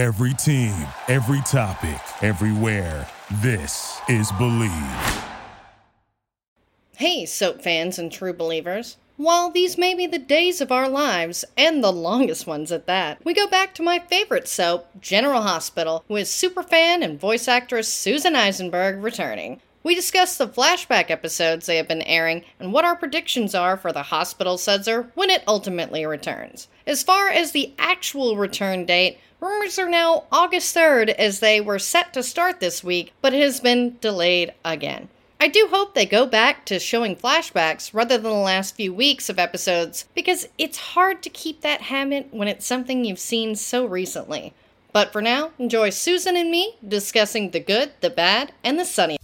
Every team, every topic, everywhere. This is Believe. Hey, soap fans and true believers. While these may be the days of our lives, and the longest ones at that, we go back to my favorite soap, General Hospital, with superfan and voice actress Susan Eisenberg returning. We discuss the flashback episodes they have been airing and what our predictions are for the hospital Sudzer when it ultimately returns. As far as the actual return date, rumors are now August 3rd as they were set to start this week, but it has been delayed again. I do hope they go back to showing flashbacks rather than the last few weeks of episodes because it's hard to keep that habit when it's something you've seen so recently. But for now, enjoy Susan and me discussing the good, the bad, and the sunny.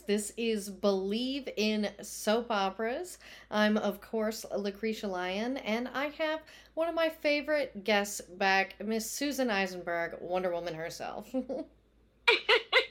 This is Believe in Soap Operas. I'm, of course, Lucretia Lyon, and I have one of my favorite guests back, Miss Susan Eisenberg, Wonder Woman herself.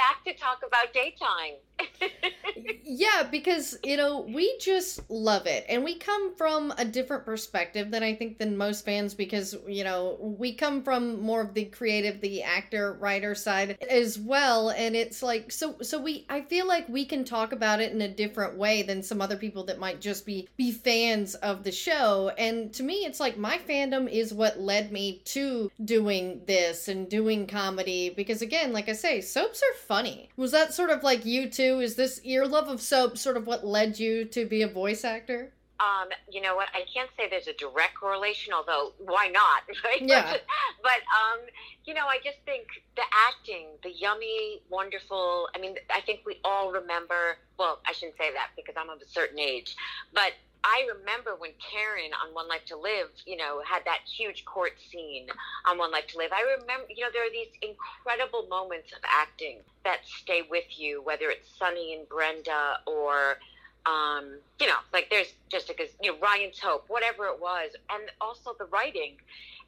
back to talk about daytime. yeah, because you know we just love it, and we come from a different perspective than I think than most fans because you know we come from more of the creative, the actor writer side as well, and it's like so so we I feel like we can talk about it in a different way than some other people that might just be be fans of the show, and to me it's like my fandom is what led me to doing this and doing comedy because again, like I say, soaps are funny. Was that sort of like you too? Is this your love of soap sort of what led you to be a voice actor? Um, you know what? I can't say there's a direct correlation, although why not, right? Yeah. but um, you know, I just think the acting, the yummy, wonderful. I mean, I think we all remember. Well, I shouldn't say that because I'm of a certain age, but I remember when Karen on One Life to Live, you know, had that huge court scene on One Life to Live. I remember, you know, there are these incredible moments of acting that stay with you, whether it's Sonny and Brenda or, um, you know, like there's just you know, Ryan's Hope, whatever it was, and also the writing.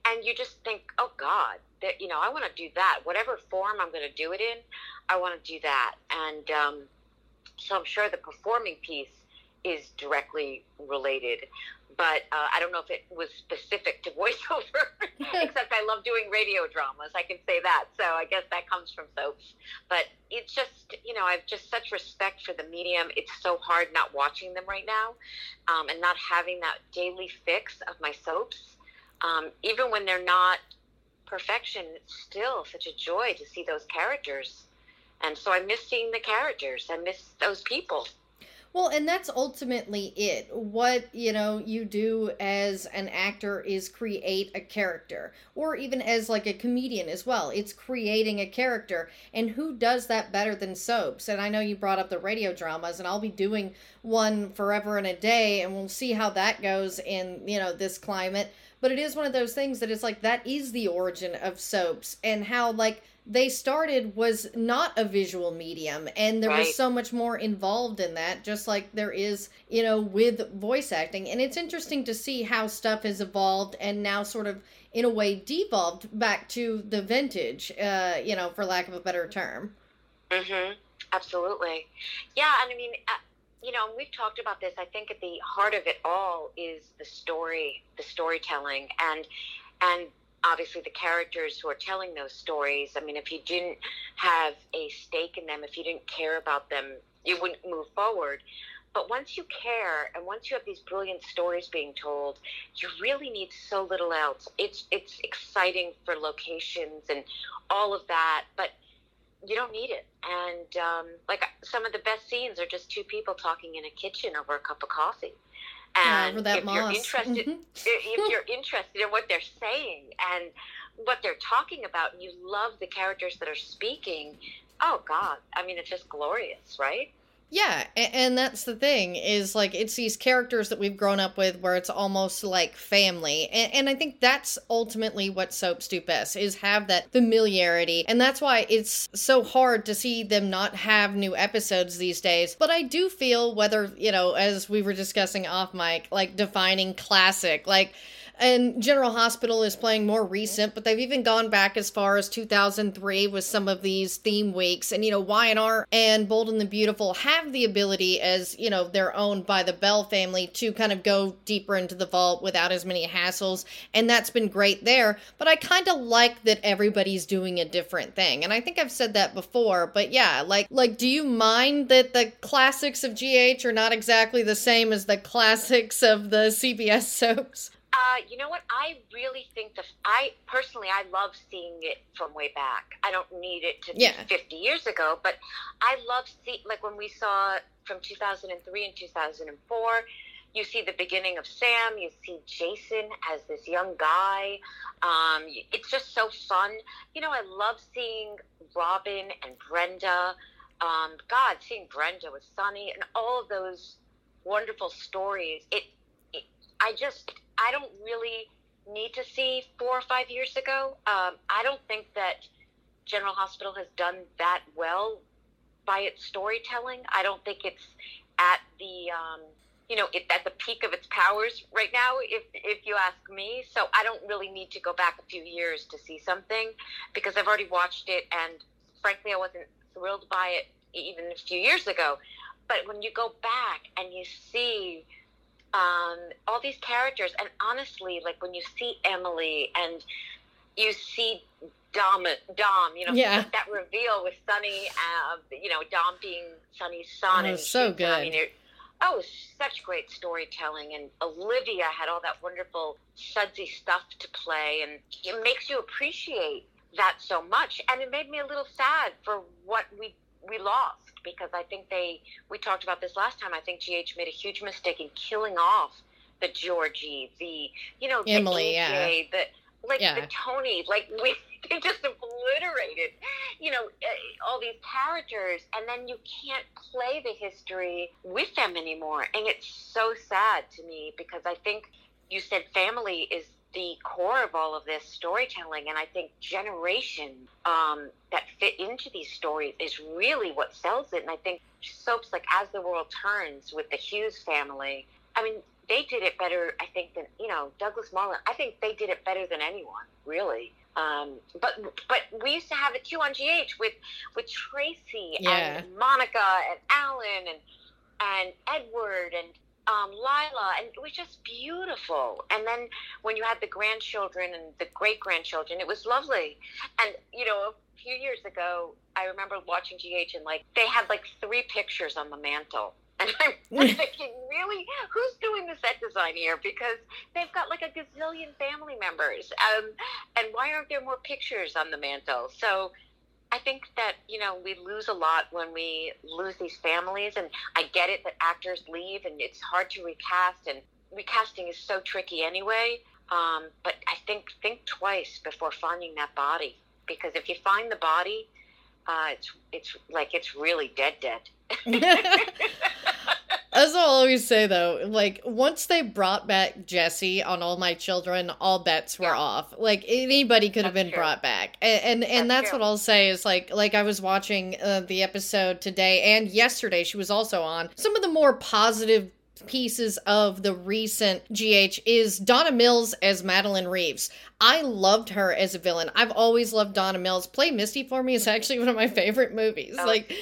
And you just think, oh God, that, you know, I want to do that. Whatever form I'm going to do it in, I want to do that. And um, so I'm sure the performing piece is directly related. But uh, I don't know if it was specific to voiceover, except I love doing radio dramas. I can say that. So I guess that comes from soaps. But it's just, you know, I've just such respect for the medium. It's so hard not watching them right now um, and not having that daily fix of my soaps. Um, even when they're not perfection, it's still such a joy to see those characters. And so I miss seeing the characters. I miss those people. Well, and that's ultimately it. What, you know, you do as an actor is create a character, or even as like a comedian as well. It's creating a character. And who does that better than soaps? And I know you brought up the radio dramas, and I'll be doing one forever and a day, and we'll see how that goes in, you know, this climate. But it is one of those things that it's like that is the origin of soaps and how like they started was not a visual medium and there right. was so much more involved in that just like there is you know with voice acting. And it's interesting to see how stuff has evolved and now sort of in a way devolved back to the vintage uh you know for lack of a better term. Mhm absolutely. Yeah and i mean uh, you know we've talked about this i think at the heart of it all is the story the storytelling. And and obviously the characters who are telling those stories. I mean, if you didn't have a stake in them, if you didn't care about them, you wouldn't move forward. But once you care and once you have these brilliant stories being told, you really need so little else. It's it's exciting for locations and all of that, but you don't need it. And um, like some of the best scenes are just two people talking in a kitchen over a cup of coffee. And yeah, if moss. you're interested, mm-hmm. if you're interested in what they're saying and what they're talking about, and you love the characters that are speaking, oh God, I mean, it's just glorious, right? Yeah, and that's the thing is like it's these characters that we've grown up with where it's almost like family. And, I think that's ultimately what soaps do best is have that familiarity. And that's why it's so hard to see them not have new episodes these days. But I do feel whether, you know, as we were discussing off mic, like defining classic, like and General Hospital is playing more recent, but they've even gone back as far as 2003 with some of these theme weeks. And, you know, Y&R and Bold and the Beautiful have the ability, as, you know, they're owned by the Bell family, to kind of go deeper into the vault without as many hassles. And that's been great there. But I kind of like that everybody's doing a different thing. And I think I've said that before, but yeah, like, like, do you mind that the classics of GH are not exactly the same as the classics of the CBS soaps? Uh, you know what? I really think the I personally I love seeing it from way back. I don't need it to yeah. be 50 years ago, but I love see like when we saw from 2003 and 2004. You see the beginning of Sam. You see Jason as this young guy. Um, it's just so fun. You know, I love seeing Robin and Brenda. Um, God, seeing Brenda with Sonny and all of those wonderful stories. It, it I just I don't really need to see four or five years ago. Um, I don't think that General Hospital has done that well by its storytelling. I don't think it's at the um, you know it, at the peak of its powers right now. If if you ask me, so I don't really need to go back a few years to see something because I've already watched it, and frankly, I wasn't thrilled by it even a few years ago. But when you go back and you see um, all these characters. And honestly, like when you see Emily and you see Dom, Dom, you know, yeah. that reveal with Sonny, uh, you know, Dom being Sonny's son. Oh, and so good. I mean, it, oh, such great storytelling. And Olivia had all that wonderful sudsy stuff to play. And it makes you appreciate that so much. And it made me a little sad for what we we lost because I think they we talked about this last time. I think GH made a huge mistake in killing off the Georgie, the you know Emily, the AJ, yeah. the like yeah. the Tony, like we they just obliterated, you know, eh, all these characters, and then you can't play the history with them anymore, and it's so sad to me because I think you said family is the core of all of this storytelling. And I think generation um, that fit into these stories is really what sells it. And I think soaps like As the World Turns with the Hughes family, I mean, they did it better, I think, than, you know, Douglas Mullen. I think they did it better than anyone, really. Um, but but we used to have it too on GH with with Tracy yeah. and Monica and Alan and and Edward and um, Lila, and it was just beautiful. And then when you had the grandchildren and the great grandchildren, it was lovely. And you know, a few years ago, I remember watching GH and like they had like three pictures on the mantle. And I'm thinking, really, who's doing the set design here? Because they've got like a gazillion family members, um, and why aren't there more pictures on the mantle? So I think that you know we lose a lot when we lose these families, and I get it that actors leave and it's hard to recast, and recasting is so tricky anyway. Um, but I think think twice before finding that body because if you find the body, uh, it's it's like it's really dead dead. As I'll always say though, like once they brought back Jesse on All My Children, all bets were yeah. off. Like anybody could that's have been true. brought back, and and, and that's, that's what I'll say is like like I was watching uh, the episode today and yesterday. She was also on some of the more positive pieces of the recent GH is Donna Mills as Madeline Reeves. I loved her as a villain. I've always loved Donna Mills. Play Misty for me is actually one of my favorite movies. Oh, like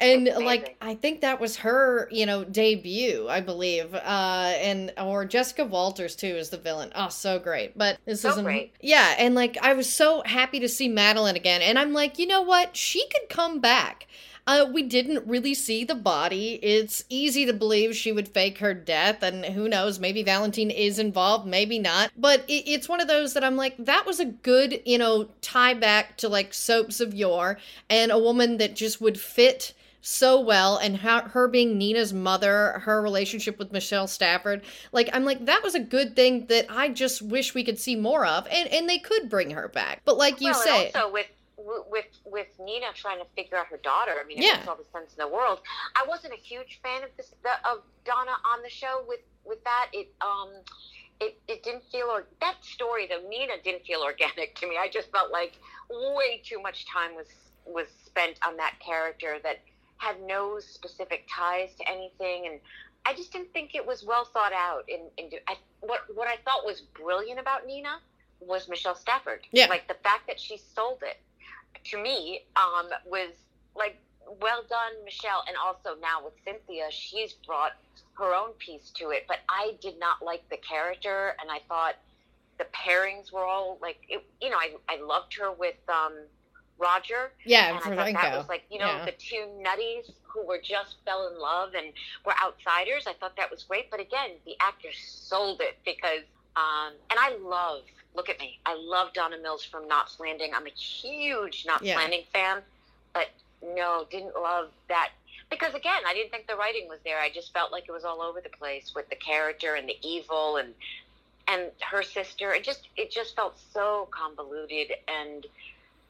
and like I think that was her, you know, debut, I believe. Uh and or Jessica Walters too is the villain. Oh, so great. But this so isn't great. Yeah, and like I was so happy to see Madeline again. And I'm like, you know what? She could come back. Uh, we didn't really see the body. It's easy to believe she would fake her death, and who knows, maybe Valentine is involved, maybe not. But it, it's one of those that I'm like, that was a good, you know, tie back to like soaps of yore, and a woman that just would fit so well and how, her being Nina's mother, her relationship with Michelle Stafford, like I'm like that was a good thing that I just wish we could see more of, and and they could bring her back. But like you well, say, also with with with Nina trying to figure out her daughter. I mean, it Yeah. makes all the sense in the world. I wasn't a huge fan of this the, of Donna on the show with with that. It um. It, it didn't feel or that story though Nina didn't feel organic to me. I just felt like way too much time was was spent on that character that had no specific ties to anything and I just didn't think it was well thought out. In, in I, what what I thought was brilliant about Nina was Michelle Stafford. Yeah. Like the fact that she sold it to me um, was like well done, Michelle. And also now with Cynthia, she's brought her own piece to it. But I did not like the character, and I thought the pairings were all like it, you know I I loved her with um, Roger. Yeah, And I thought that was like, you know, Yeah. the two nutties who were just fell in love and were outsiders. I thought that was great. But again, the actors sold it because, um, and I love, look at me, I love Donna Mills from Knots Landing. I'm a huge Knots Yeah. Landing fan, but no, didn't love that. Because again, I didn't think the writing was there. I just felt like it was all over the place with the character and the evil and and her sister. It just it just felt so convoluted and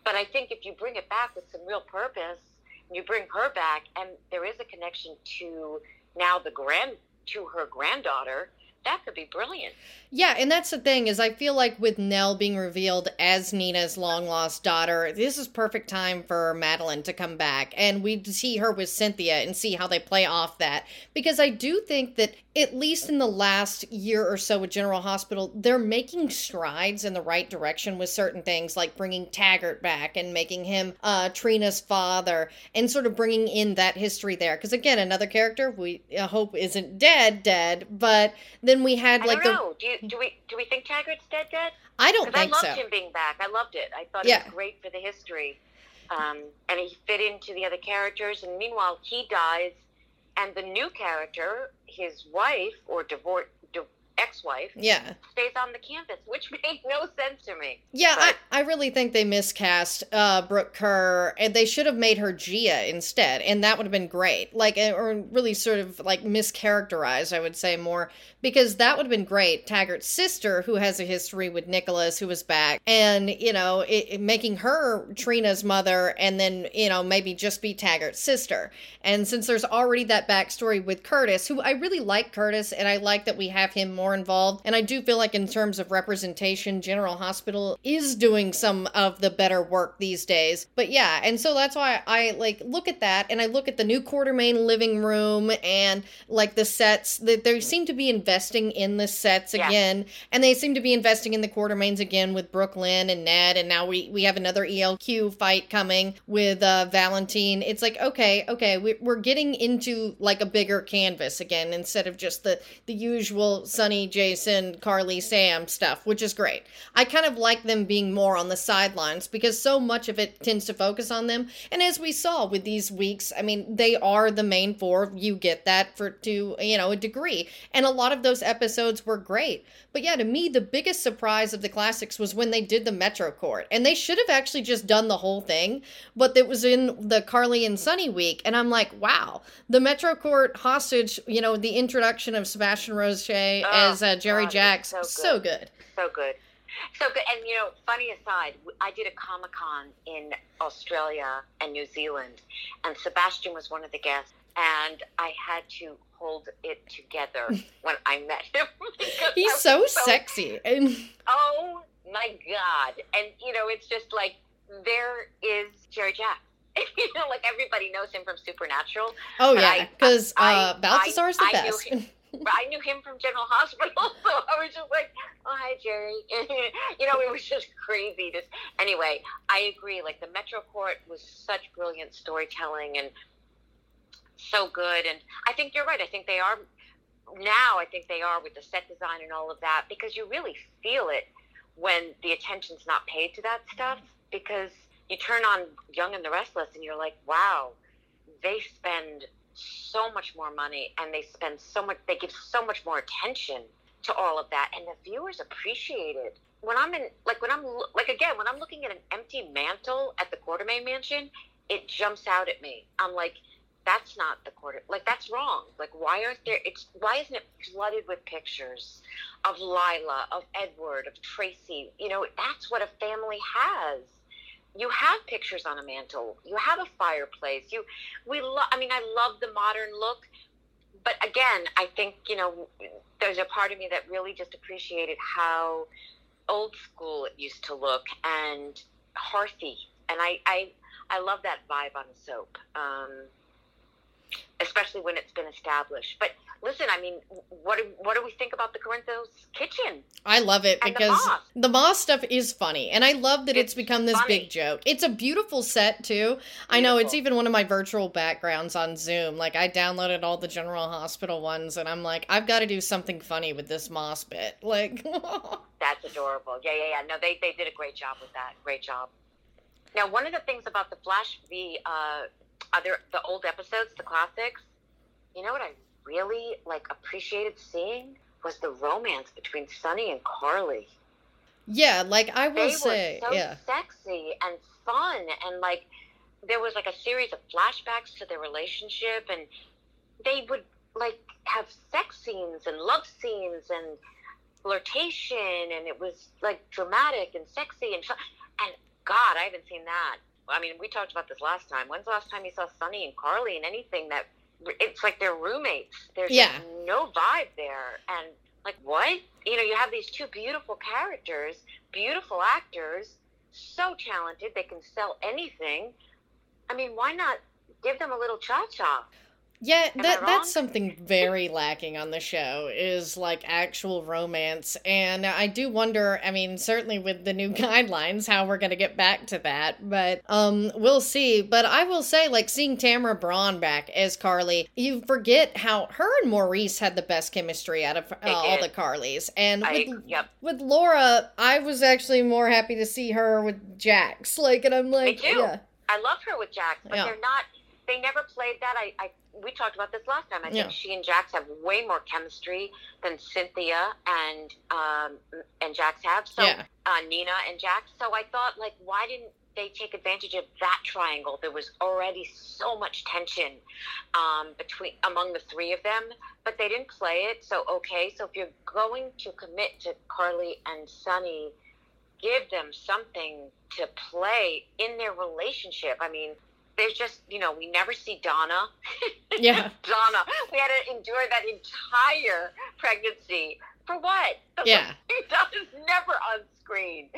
but I think if you bring it back with some real purpose, and you bring her back, and there is a connection to now the grand to her granddaughter, that could be brilliant. Yeah, and that's the thing is I feel like with Nell being revealed as Nina's long lost daughter, this is perfect time for Madeline to come back and we see her with Cynthia and see how they play off that because I do think that at least in the last year or so with General Hospital, they're making strides in the right direction with certain things like bringing Taggart back and making him uh, Trina's father and sort of bringing in that history there because again, another character we uh, hope isn't dead dead, but then we had I like don't the know. Do you, do we do we think Taggart's dead? Dead? I don't Because I loved so. him being back. I loved it. I thought Yeah. it was great for the history, um, and he fit into the other characters. And meanwhile, he dies, and the new character, his wife or divorce, di- ex-wife, Yeah. stays on the campus, which made no sense to me. Yeah, I, But- I really think they miscast uh, Brook Kerr, and they should have made her Gia instead, and that would have been great. Like, uh, or really sort of like mischaracterized, I would say more, because that would have been great. Taggart's sister, who has a history with Nicholas, who was back, and you know, it, it- making her Trina's mother, and then you know maybe just be Taggart's sister. And since there's already that backstory with Curtis, who I really like Curtis, and I like that we have him more involved, and I do feel like in terms of representation, General Hospital is doing some of the better work these days. But yeah, and so that's why I like look at that, and I look at the new Quartermaine living room and like the sets that they seem to be investing in the sets Yeah. again, and they seem to be investing in the Quartermaines again with Brooklyn and Ned, and now we we have another ELQ fight coming with uh, Valentine. It's like okay, okay, we, we're getting into like a bigger canvas again instead of just the the usual Sonny, Jason, Carly, Sam stuff, which is great. I kind of like them being more on the sidelines because so much of it tends to focus on them. And as we saw with these weeks, I mean, they are the main four. You get that for to you know a degree, and a lot of those episodes were great. But yeah, to me, the biggest surprise of the classics was when they did the Metro Court, and they should have actually just done the whole thing, but it was in the Carly and Sonny week, and I'm like, wow, the Metro Court hostage. You know, the introduction of Sebastian Roche Oh, as uh, Jerry God, Jacks, so so good. good. So good. So good. And, you know, funny aside, I did a Comic Con in Australia and New Zealand, and Sebastian was one of the guests, and I had to hold it together when I met him. He's was so sexy, and Oh, my God. And, you know, it's just like, there is Jerry Jack. you know, like everybody knows him from Supernatural. oh yeah, because I- uh, Balthazar's the I knew best. him- I knew him from General Hospital, so I was just like, "Oh, hi, Jerry." you know, it was just crazy. Just anyway, I agree. Like the Metro Court was such brilliant storytelling and so good. And I think you're right. I think they are now. I think they are with the set design and all of that because you really feel it when the attention's not paid to that stuff. Because you turn on Young and the Restless, and you're like, "Wow, they spend." so much more money and they spend so much they give so much more attention to all of that and the viewers appreciate it when i'm in like when i'm like again when i'm looking at an empty mantle at the quartermaine mansion it jumps out at me i'm like that's not the quarter like that's wrong like why aren't there it's why isn't it flooded with pictures of lila of edward of tracy you know that's what a family has you have pictures on a mantle, you have a fireplace. You, we love. I mean, I love the modern look, but again, I think you know, there's a part of me that really just appreciated how old school it used to look and hearthy, and I, I, I love that vibe on soap. Um, especially when it's been established. But listen, I mean, what do, what do we think about the Corinthos kitchen? I love it the because moss. the moss stuff is funny, and I love that it's, It's become this funny. big joke. It's a beautiful set too. I know it's even one of my virtual backgrounds on Zoom. Like I downloaded all the General Hospital ones, and I'm like, I've got to do something funny with this moss bit. Like, That's adorable. Yeah, yeah, yeah. No, they they did a great job with that. Great job. Now, one of the things about the Flash, the uh, other the old episodes, the classics. You know what I really like appreciated seeing was the romance between Sonny and Carly. yeah, like I will they say, were so yeah, sexy and fun and like there was like a series of flashbacks to their relationship and they would like have sex scenes and love scenes and flirtation and it was like dramatic and sexy and fun. and god i haven't seen that i mean we talked about this last time. When's the last time you saw sonny and carly and anything that it's like they're roommates. There's Yeah. just no vibe there. And like what? You know you have these two beautiful characters beautiful actors so talented they can sell anything. I mean why not give them a little cha-cha yeah. That that's something very lacking on the show is like actual romance, and I do wonder. I mean, certainly with the new guidelines, how we're going to get back to that, but um, we'll see. But I will say, like seeing Tamara Braun back as Carly, you forget how her and Maurice had the best chemistry out of uh, all the Carlys, and I, with yep with Laura, I was actually more happy to see her with Jax. Like, and I'm like, yeah, I love her with Jax, but Yeah. they're not. They never played that. I, I we talked about this last time. I Yeah. think she and Jax have way more chemistry than Cynthia and um and Jax have. So Yeah. uh, Nina and Jax. So I thought, like, why didn't they take advantage of that triangle? There was already so much tension um, between among the three of them, but they didn't play it. So okay, so if you're going to commit to Carly and Sonny, give them something to play in their relationship. I mean, there's just you know we never see Donna. Yeah. Donna. We had to endure that entire pregnancy for what? Yeah. Donna's never on screen.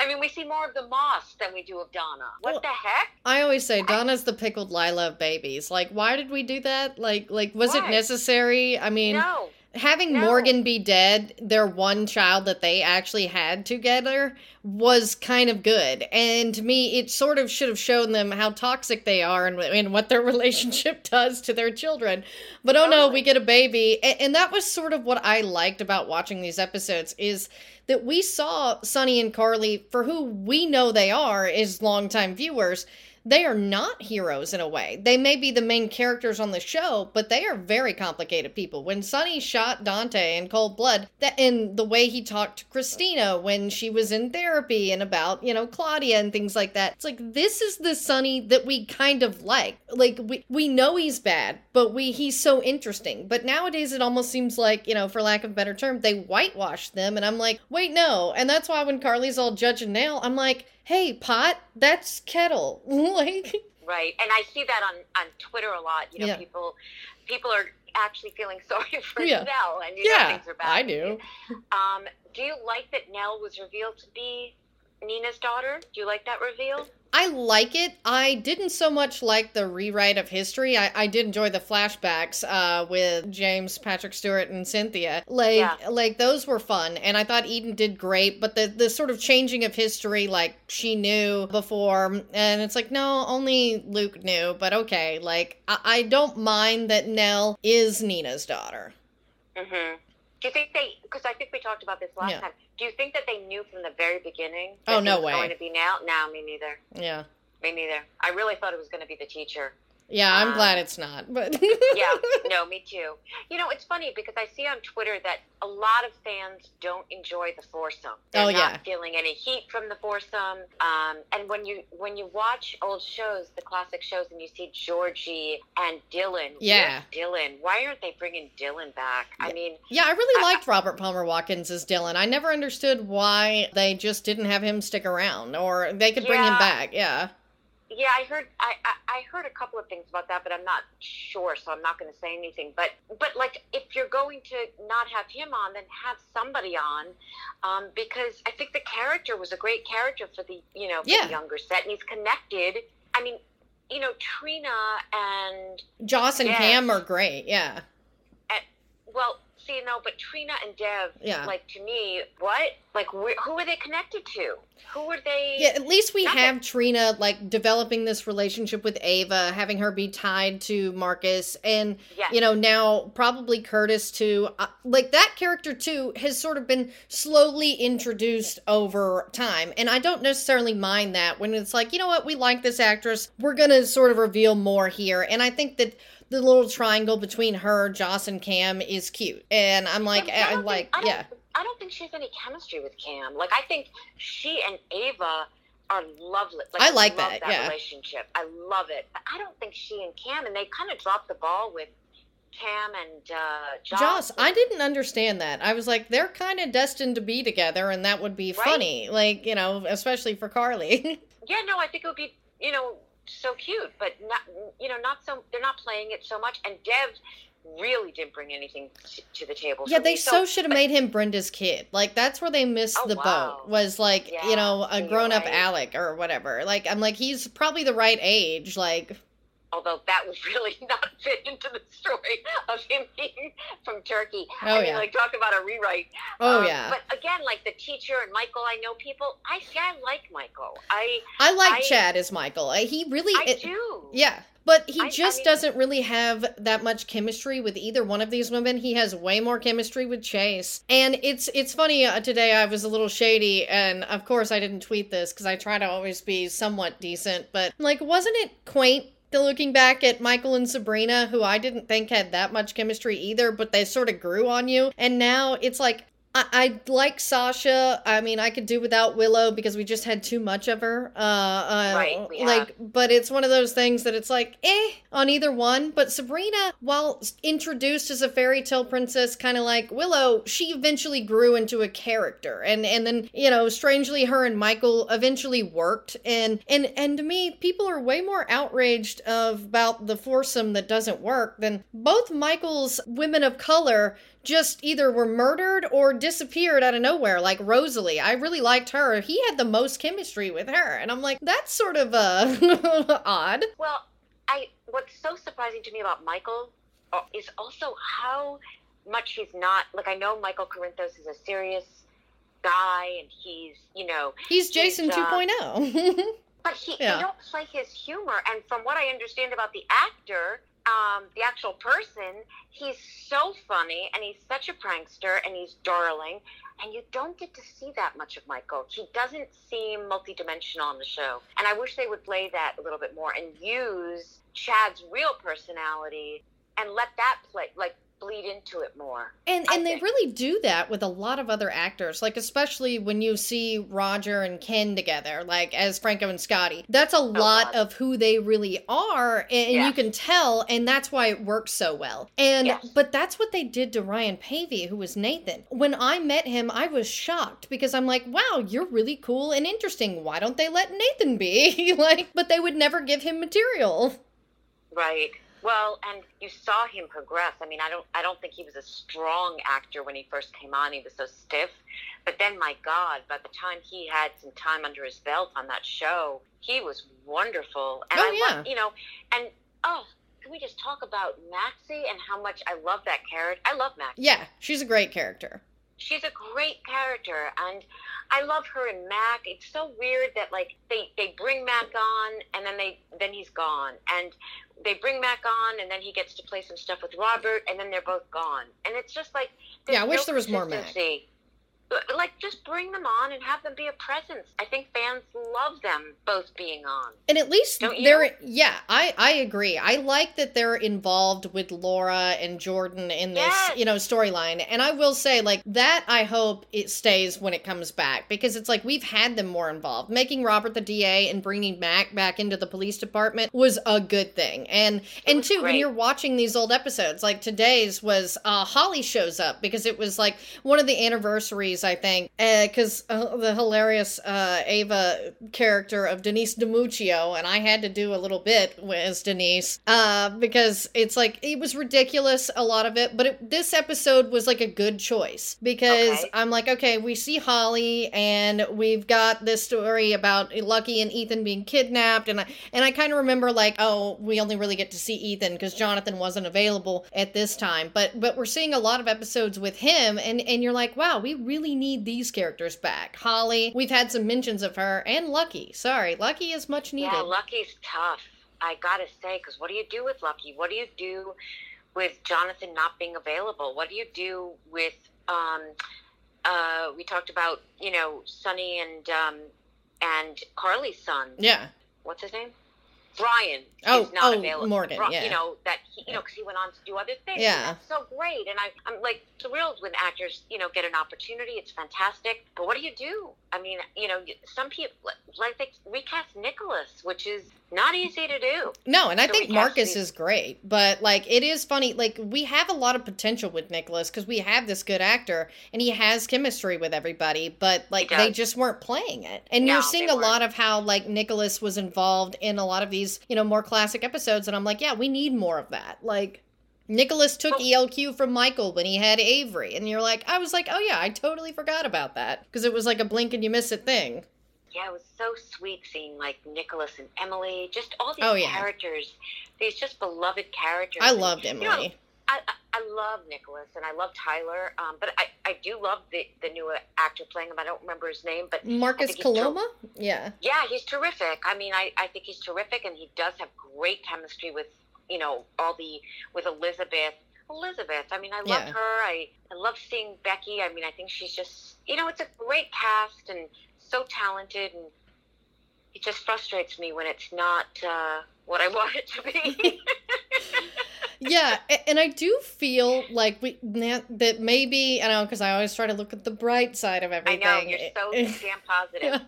I mean, we see more of the Moss than we do of Donna. What Well, the heck? I always say Donna's the pickled Lila of babies. Like, why did we do that? Like, like was it necessary? I mean, no. Having no. Morgan be dead, their one child that they actually had together, was kind of good. And to me, it sort of should have shown them how toxic they are and, and what their relationship does to their children. But oh no, we get a baby. And, and that was sort of what I liked about watching these episodes is that we saw Sonny and Carly for who we know they are as longtime viewers they are not heroes in a way. They may be the main characters on the show, but they are very complicated people. When Sonny shot Dante in cold blood, that and the way he talked to Kristina when she was in therapy and about, you know, Claudia and things like that. It's like this is the Sonny that we kind of like. Like we we know he's bad, but we he's so interesting. But nowadays it almost seems like, you know, for lack of a better term, they whitewash them and I'm like, "Wait, no." And that's why when Carly's all judge and nail, I'm like, hey pot that's kettle like Right. And I see that on, on Twitter a lot. You know, Yeah. people people are actually feeling sorry for Yeah. Nell and you know yeah things are bad. i do Um, do you like that Nell was revealed to be Nina's daughter? Do you like that reveal? I like it. I didn't so much like the rewrite of history. I, I did enjoy the flashbacks uh, with james patrick stuart and cynthia. Like Yeah. like those were fun and i thought eden did great but the, the sort of changing of history like she knew before and it's like no only luke knew but okay. Like i, I don't mind that nell is nina's daughter. Mm-hmm. Do you think they? Because I think we talked about this last Yeah. time. Do you think that they knew from the very beginning? Oh, no it was way. Going to be now? Now me neither. yeah Me neither. I really thought it was going to be the teacher. Yeah, I'm Um, glad it's not. But yeah, no, me too. You know, it's funny because I see on Twitter that a lot of fans don't enjoy the foursome. They're Oh, not yeah. feeling any heat from the foursome. Um, and when you when you watch old shows, the classic shows, and you see Georgie and Dylan, Yeah. Dylan. Why aren't they bringing Dylan back? I mean, Yeah, I really I- liked Robert Palmer Watkins as Dylan. I never understood why they just didn't have him stick around, or they could bring him back. Yeah, Yeah, I heard I, I, I heard a couple of things about that, but I'm not sure, so I'm not going to say anything. But but like if you're going to not have him on, then have somebody on, um, because I think the character was a great character for the you know for Yeah. the younger set, and he's connected. I mean, you know, Trina and Joss and Yes. Cam are great. Yeah, well, see, no, but Trina and Dev, Yeah. like to me, what like wh- who are they connected to? Who are they? yeah. At least we Nothing. have Trina like developing this relationship with Ava, having her be tied to Marcus, and Yes. you know now probably Curtis too. Uh, like that character too has sort of been slowly introduced over time, and I don't necessarily mind that when it's like you know what we like this actress, we're gonna sort of reveal more here, and I think that. The little triangle between her, Joss, and Cam is cute, and I'm like, I, don't like, I don't, yeah, I don't think she has any chemistry with Cam. Like I think she and Ava are lovely. Like, I like love that, that yeah. relationship. I love it. But I don't think she and Cam and they kind of dropped the ball with Cam and uh, Joss. Joss, I didn't understand that. I was like, they're kind of destined to be together, and that would be Right? funny. Like, you know, especially for Carly. Yeah, no, I think it would be you know so cute, but not you know not so they're not playing it so much. And Dev really didn't bring anything to, to the table. yeah, they me. so should have made him Brenda's kid. Like, that's where they missed Oh, the wow. boat. Was like, Yeah, you know, a grown up right. Alec or whatever. Like, I'm like, he's probably the right age. Like, although that would really not fit into the story of him being from Turkey. Oh, I mean, yeah. like talk about a rewrite. oh Um, yeah, But again, like the teacher and Michael, I know people. I see, I like Michael. I I like I- Chad as Michael. He really, I it- do. Yeah. But he I- I just mean- doesn't really have that much chemistry with either one of these women. He has way more chemistry with Chase. And it's it's funny uh, today I was a little shady and of course I didn't tweet this cuz I try to always be somewhat decent, but like wasn't it quaint to looking back at Michael and Sabrina who I didn't think had that much chemistry either, but they sort of grew on you. And now it's like I, I like Sasha. I mean, I could do without Willow because we just had too much of her. Uh, uh Right, we like, but it's one of those things that it's like, eh, on either one. But Sabrina, while introduced as a fairy tale princess, kind of like Willow, she eventually grew into a character, and and then you know, strangely, her and Michael eventually worked, and and and to me, people are way more outraged of about the foursome that doesn't work than both Michael's women of color just either were murdered or disappeared out of nowhere, like Rosalie. I really liked her. He had the most chemistry with her. And I'm like, that's sort of uh, odd. Well, I what's so surprising to me about Michael uh, is also how much he's not like. I know Michael Corinthos is a serious guy, and he's you know, He's Jason He's, uh, 2.0. but he Yeah. they don't play his humor. And from what I understand about the actor. Um, the actual person, he's so funny and he's such a prankster and he's darling. And you don't get to see that much of Michael. He doesn't seem multidimensional on the show. And I wish they would play that a little bit more and use Chad's real personality and let that play, like, bleed into it more. And I and they really do that with a lot of other actors, like especially when you see Roger and Kin together, like as Franco and Scotty. That's a oh, lot God. of who they really are, and, and you can tell, and that's why it works so well. And Yes. but that's what they did to Ryan Paevey, who was Nathan. When I met him, I was shocked because I'm like, wow, you're really cool and interesting. Why don't they let Nathan be? like, but they would never give him material. Right. Well, and you saw him progress. I mean, I don't, I don't think he was a strong actor when he first came on. He was so stiff. But then, my God, by the time he had some time under his belt on that show, he was wonderful. And Oh, I yeah. love, you know, and oh, can we just talk about Maxie and how much I love that character? I love Maxie. Yeah, she's a great character. she's a great character and I love her and Mac. It's so weird that like they they bring Mac on and then they then he's gone and they bring Mac on and then he gets to play some stuff with Robert and then they're both gone and it's just like Yeah, I wish no there was more Mac. Like just bring them on and have them be a presence. I think fans love them both being on. And at least they're yeah, I I agree. I like that they're involved with Laura and Jordan in this, yes. you know, storyline. And I will say like that I hope it stays when it comes back because it's like we've had them more involved. Making Robert the DA and bringing Mac back into the police department was a good thing. And and too great. when you're watching these old episodes, like today's was uh Holly shows up because it was like one of the anniversaries I think, because uh, uh, the hilarious uh, Ava character of Denise DiMuccio, and I had to do a little bit as Denise uh, because it's like it was ridiculous a lot of it, but it, this episode was like a good choice because okay. I'm like, okay, we see Holly and we've got this story about Lucky and Ethan being kidnapped, and I and I kind of remember like, oh, we only really get to see Ethan because Jonathan wasn't available at this time, but but we're seeing a lot of episodes with him, and and you're like, wow, we really really need these characters back. Holly, we've had some mentions of her, and Lucky. Sorry, Lucky is much needed. Yeah, Lucky's tough. I gotta say, because what do you do with Lucky? What do you do with Jonathan not being available? What do you do with? Um, uh, we talked about you know Sonny and um, and Carly's son. Yeah. What's his name? Bryan oh, is not oh, available. Morgan, yeah. You know that he, you know because he went on to do other things. Yeah, that's so great, and I, I'm like thrilled when actors you know get an opportunity. It's fantastic. But what do you do? I mean, you know, some people like they recast Nicholas, which is not easy to do. No, and I think Marcus these. is great, but like it is funny. Like we have a lot of potential with Nicholas because we have this good actor and he has chemistry with everybody, but like they just weren't playing it. And no, you're seeing a lot of how like Nicholas was involved in a lot of these, you know, more classic episodes, and I'm like, yeah, we need more of that. Like Nicholas took ELQ from Michael when he had Avery, and you're like, I was like, oh yeah, I totally forgot about that because it was like a blink and you miss it thing. Yeah, it was so sweet seeing like Nicholas and Emily, just all these oh, yeah. characters, these just beloved characters. I loved Emily. You know, I, I, love Nicholas and I love Tyler, um, but I, I do love the, the new actor playing him. I don't remember his name, but Marcus Coloma. Ter- yeah, yeah, he's terrific. I mean, I, I think he's terrific, and he does have great chemistry with you know all the with Elizabeth. Elizabeth. I mean, I love yeah. her. I, I love seeing Becky. I mean, I think she's just, you know, it's a great cast and so talented. And it just frustrates me when it's not uh, what I want it to be. yeah, and I do feel like we that maybe I know because I always try to look at the bright side of everything. I know you're so damn positive.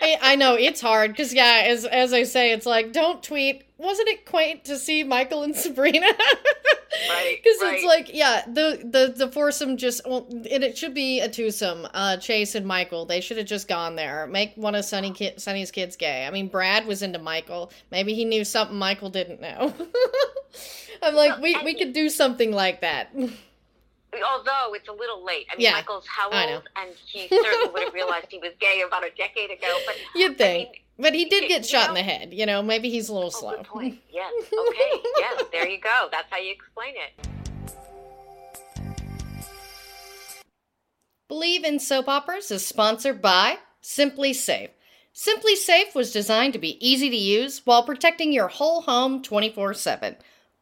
I, I know it's hard because yeah, as as I say, it's like don't tweet wasn't it quaint to see Michael and Sabrina? right. Because right. it's like, yeah, the the the foursome just well, and it should be a twosome. Uh, Chase and Michael, they should have just gone there. Make one of Sonny kid, Sonny's kids gay. I mean, Brad was into Michael. Maybe he knew something Michael didn't know. I'm like, we we could do something like that. Although it's a little late. I mean, yeah, Michael's how old? And he certainly would have realized he was gay about a decade ago. But you'd think. I mean, but he did get shot know, in the head. You know, maybe he's a little oh, slow. Good point. Yes. Okay. yes. There you go. That's how you explain it. Believe in Soap Operas is sponsored by SimpliSafe. Simply Safe was designed to be easy to use while protecting your whole home 24 7.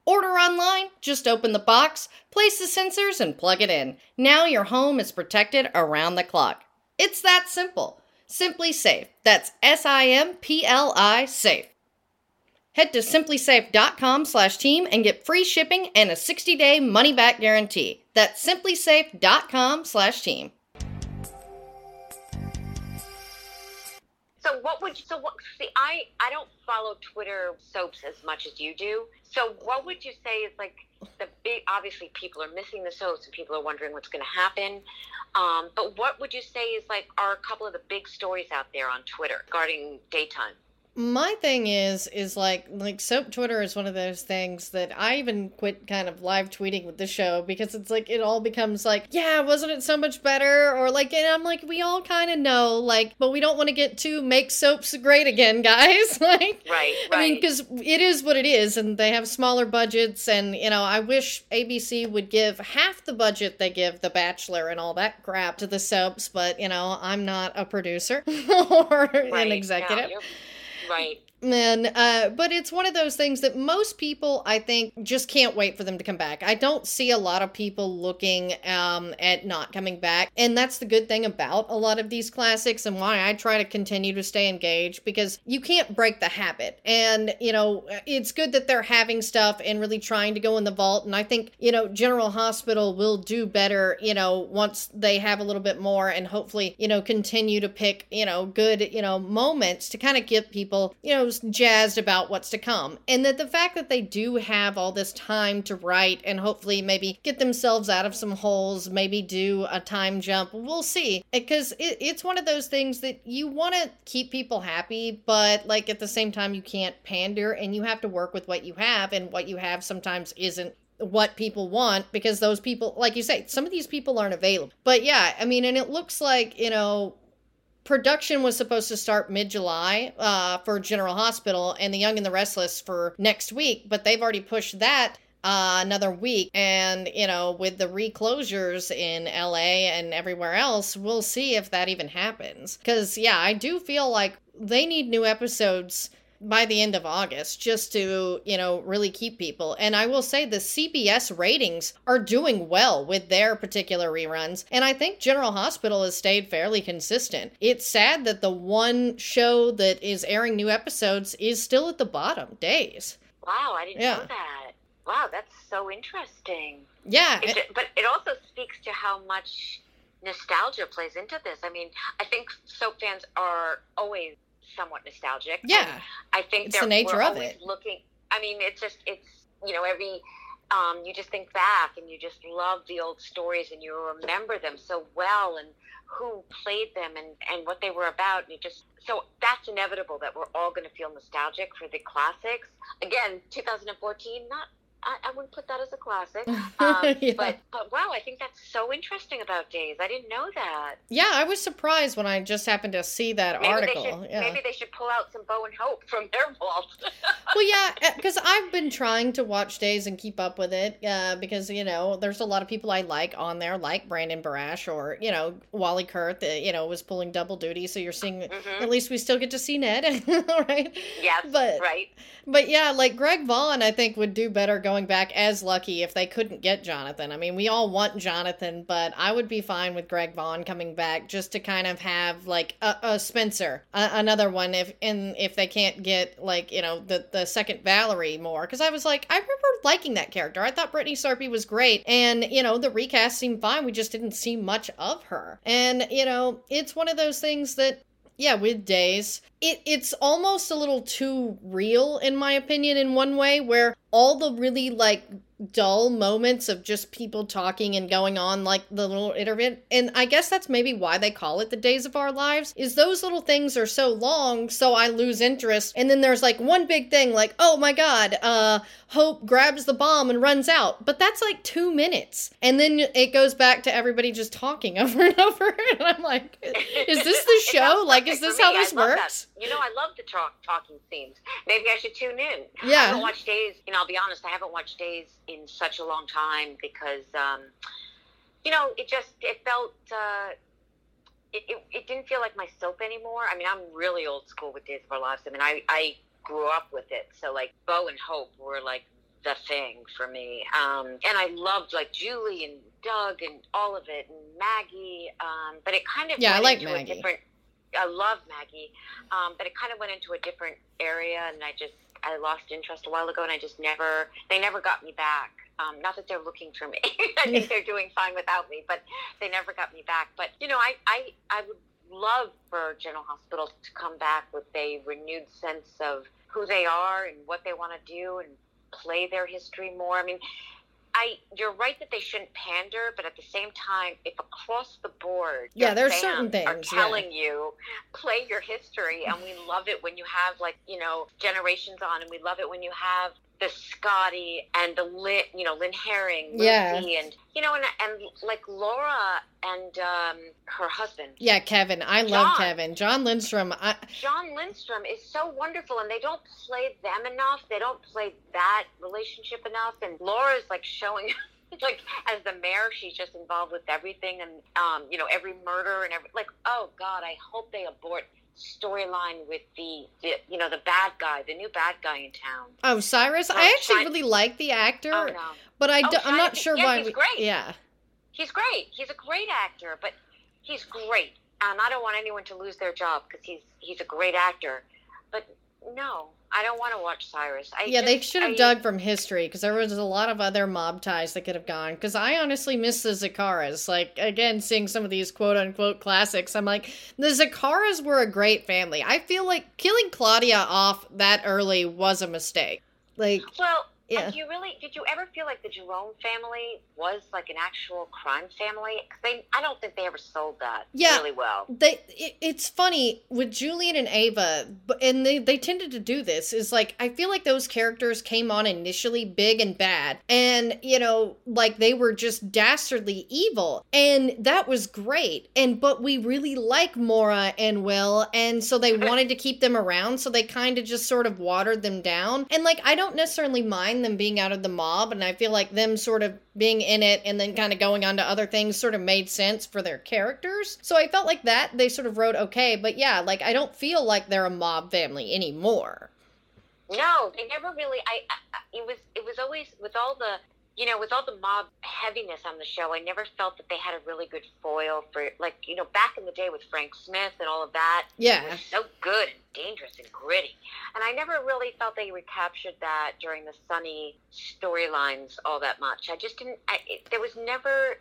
Order online, just open the box, place the sensors, and plug it in. Now your home is protected around the clock. It's that simple. SimpliSafe. That's S-I-M-P-L-I safe. Head to simplisafe.com slash team and get free shipping and a 60-day money-back guarantee. That's simplisafe.com slash team. So what would you, so what, see, I, I don't follow Twitter soaps as much as you do. So what would you say is like the big, obviously people are missing the soaps and people are wondering what's going to happen. Um, but what would you say is like are a couple of the big stories out there on Twitter regarding daytime? My thing is is like like soap twitter is one of those things that i even quit kind of live tweeting with the show because it's like it all becomes like yeah wasn't it so much better? Or like and i'm like we all kind of know like but we don't want to get to make soaps great again guys. Like right, right i mean because it is what it is and they have smaller budgets and you know i wish abc would give half the budget they give the bachelor and all that crap to the soaps but you know i'm not a producer or right. an executive Right. Man, uh, but it's one of those things that most people, I think, just can't wait for them to come back. I don't see a lot of people looking um, at not coming back. And that's the good thing about a lot of these classics and why I try to continue to stay engaged because you can't break the habit. And, you know, it's good that they're having stuff and really trying to go in the vault. And I think, you know, General Hospital will do better, you know, once they have a little bit more and hopefully, you know, continue to pick, you know, good, you know, moments to kind of give people, you know, jazzed about what's to come. And that the fact that they do have all this time to write and hopefully maybe get themselves out of some holes, maybe do a time jump, we'll see. Because it, it's one of those things that you want to keep people happy, but like at the same time, you can't pander and you have to work with what you have. And what you have sometimes isn't what people want because those people like you say some of these people aren't available but yeah i mean and it looks like you know production was supposed to start mid July uh, for General Hospital and The Young and the Restless for next week, but they've already pushed that uh, another week. And, you know, with the reclosures in LA and everywhere else, we'll see if that even happens. Because, yeah, I do feel like they need new episodes by the end of August just to, you know, really keep people. And I will say the CBS ratings are doing well with their particular reruns. And I think General Hospital has stayed fairly consistent. It's sad that the one show that is airing new episodes is still at the bottom days. Wow, I didn't yeah. know that. Wow, that's so interesting. Yeah. It, but it also speaks to how much nostalgia plays into this. I mean, I think soap fans are always somewhat nostalgic. Yeah, I think it's the nature of it. Looking, I mean, it's just it's you know every um, you just think back and you just love the old stories and you remember them so well and who played them and, and what they were about and you just so that's inevitable that we're all going to feel nostalgic for the classics again 2014 not I, I wouldn't put that as a classic. Um, yeah. But but wow, I think that's so interesting about Days. I didn't know that. Yeah, I was surprised when I just happened to see that maybe article. They should, yeah. Maybe they should pull out some Bo and Hope from their vault. well, yeah, because eh, I've been trying to watch Days and keep up with it uh, because you know there's a lot of people I like on there, like Brandon Barash or you know Wally Kurth. Uh, you know was pulling double duty, so you're seeing mm-hmm. at least we still get to see Ned, right? Yes, but right. But yeah, like Greg Vaughn, I think would do better going back as lucky if they couldn't get Jonathan. I mean, we all want Jonathan, but I would be fine with Greg Vaughn coming back just to kind of have like a, a Spencer, a, another one if in if they can't get like you know the the second Valerie more because I was like I remember liking that character. I thought Brytni Sarpy was great, and you know the recast seemed fine. We just didn't see much of her, and you know it's one of those things that yeah, with days. It it's almost a little too real in my opinion in one way where all the really like dull moments of just people talking and going on like the little intervent. And i guess that's maybe why they call it the days of our lives is those little things are so long so i lose interest. And then there's like one big thing like oh my god uh hope grabs the bomb and runs out. But that's like two minutes. And then it goes back to everybody just talking over and over. And i'm like is this the show? Like is this how this works that. you know i love the talk talking scenes. Maybe i should tune in. Yeah. i haven't watched days you know i'll be honest i haven't watched days in such a long time because um, you know it just it felt uh, it, it, it didn't feel like my soap anymore. I mean, I'm really old school with Days of Our Lives. I mean, I I grew up with it, so like Bo and Hope were like the thing for me. Um, and I loved like Julie and Doug and all of it and Maggie. Um, but it kind of yeah, I like Maggie. different. I love Maggie, um, but it kind of went into a different area, and I just I lost interest a while ago, and I just never they never got me back. Um, not that they're looking for me. I think they're doing fine without me, but they never got me back. But you know, I I I would love for General Hospital to come back with a renewed sense of who they are and what they want to do and play their history more. I mean, I you're right that they shouldn't pander, but at the same time, if across the board, yeah, there's certain things are telling yeah. you play your history, and we love it when you have like you know generations on, and we love it when you have the Scotty and the Lynn, you know, Lynn Herring, Lucy, yeah. and you know, and and like Laura and um, her husband. Yeah, Kevin. I John. love Kevin. John Lindstrom. I... John Lindstrom is so wonderful, and they don't play them enough. They don't play that relationship enough. And Laura's like showing. like as the mayor, she's just involved with everything, and um, you know every murder and every like. Oh God, I hope they abort storyline with the, the you know the bad guy, the new bad guy in town. Oh, Cyrus. Oh, I actually Shine- really like the actor, Oh no, but I Oh, do, I'm not sure yeah, why. he's we, great. Yeah. he's great. He's a great actor, but he's great, and I don't want anyone to lose their job because he's he's a great actor. But no, I don't want to watch Cyrus. I Yeah, they should have I- dug from history because there was a lot of other mob ties that could have gone. Because I honestly miss the Zaccharas. Like, again, seeing some of these quote unquote classics, I'm like, the Zaccharas were a great family. I feel like killing Claudia off that early was a mistake. Like, Well, Yeah. yeah. you really did you ever feel like the Jerome family was like an actual crime family? 'Cause they, I don't think they ever sold that Yeah. really well. they it, it's funny with Julian and Ava, but and they they tended to do this is like I feel like those characters came on initially big and bad, and you know like they were just dastardly evil, and that was great. And but we really like Maura and Will, and so they wanted to keep them around, so they kind of just sort of watered them down. And like I don't necessarily mind them being out of the mob, and I feel like them sort of being in it and then kind of going on to other things sort of made sense for their characters. So I felt like that they sort of wrote okay, but yeah, like I don't feel like they're a mob family anymore. No, they never really. I, I it was it was always with all the you know with all the mob heaviness on the show. I never felt that they had a really good foil for like you know back in the day with Frank Smith and all of that. It Yeah. was so good and dangerous and gritty. And I never really felt they recaptured that during the Sonny storylines all that much. I just didn't. I, it, there was never.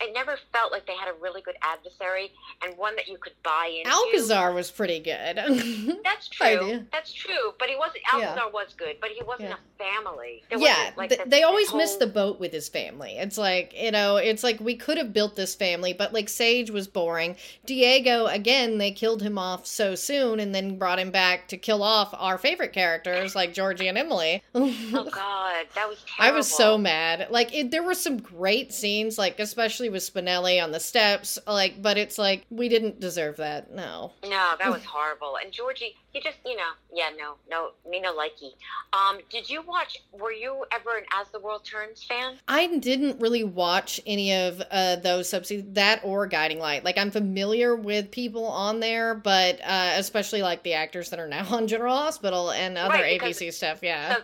I never felt like they had a really good adversary and one that you could buy into. Alcazar was pretty good. That's true. That's true. But he wasn't. Yeah. Alcazar was good, but he wasn't Yeah. a family. There yeah, like th- the- they the always miss the boat with his family. It's like, you know, it's like we could have built this family, but like Sage was boring. Diego, again, they killed him off so soon and then brought him back to kill off our favorite characters like Georgie and Emily. Oh God, that was. I was so mad. Like it, there were some great scenes, like especially with Spinelli on the steps. Like, but it's like we didn't deserve that. No. No, that was horrible. And Georgie, he just, you know, yeah, no, no, me no likey. Um, did you watch? Were you ever an As the World Turns fan? I didn't really watch any of uh, those subsequent that or Guiding Light. Like I'm familiar with people on there, but uh, especially like the actors that are now on General Hospital and other Right, ABC stuff. Yeah. So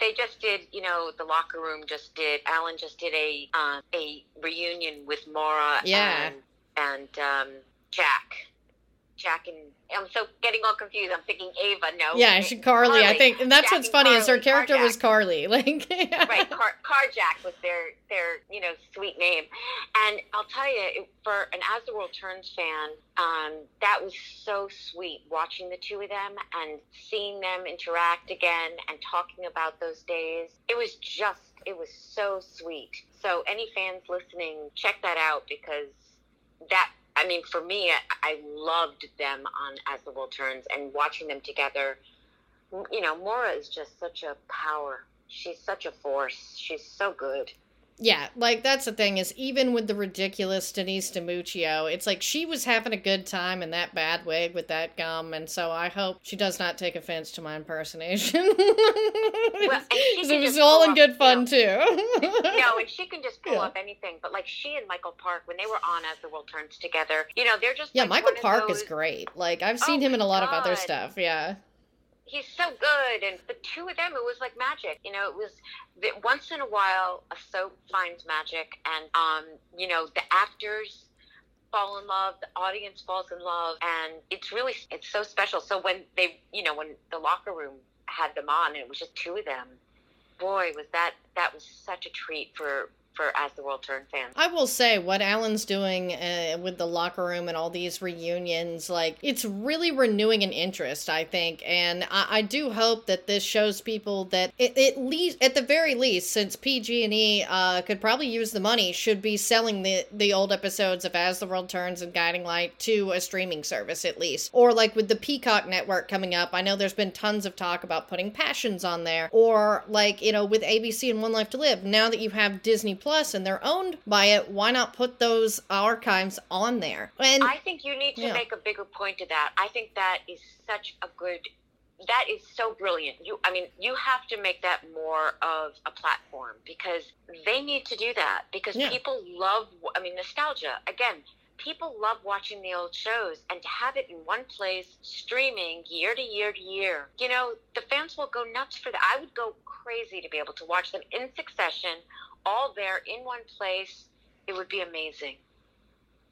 they just did, you know, the Locher Room just did. Alan just did a um, a reunion with Maura. Yeah. and and um, Jack. Jack and I'm so getting all confused. I'm thinking Ava. No. yeah, she Carly, I think, and that's Jack what's and funny is her Carly, character Carjack. was Carly. Like, right, Car, Carjack was their their you know sweet name, and I'll tell you, for an As the World Turns fan, um, that was so sweet watching the two of them and seeing them interact again and talking about those days. It was just, it was so sweet. So any fans listening, check that out because that. I mean, for me, I, loved them on As the World Turns and watching them together. You know, Maura is just such a power she's such a force. She's so good. Yeah, like that's the thing is even with the ridiculous Denise DiMuccio, it's like she was having a good time in that bad wig with that gum, and so I hope she does not take offense to my impersonation. she it was all in good you fun know, too. No, and she can just pull Yeah. off anything. But like she and Michael Park, when they were on As the World Turns Together, you know, they're just yeah, like Michael Park is great. Like I've seen Oh him in a lot of other stuff. Yeah. He's so good, and the two of them, it was like magic. You know, it was that once in a while a soap finds magic, and um, you know, the actors fall in love, the audience falls in love, and it's really it's so special. So when they, you know, when the Locher Room had them on, and it was just two of them, boy, was that that was such a treat for for As the World Turns fans. I will say what Alan's doing uh, with the Locher Room and all these reunions, like it's really renewing an interest, I think, and I, I do hope that this shows people that it, at least, at the very least, since PG&E uh, could probably use the money, should be selling the the old episodes of As the World Turns and Guiding Light to a streaming service at least, or like with the Peacock network coming up. I know there's been tons of talk about putting Passions on there, or like you know with ABC and One Life to Live. Now that you have Disney Plus and they're owned by it, why not put those archives on there? And I think you need to Yeah. make a bigger point to that. I think that is such a good that is so brilliant. You I mean, you have to make that more of a platform because they need to do that because Yeah. people love I mean, nostalgia. Again, people love watching the old shows and to have it in one place streaming year to year to year you know the fans will go nuts for that i would go crazy to be able to watch them in succession all there in one place it would be amazing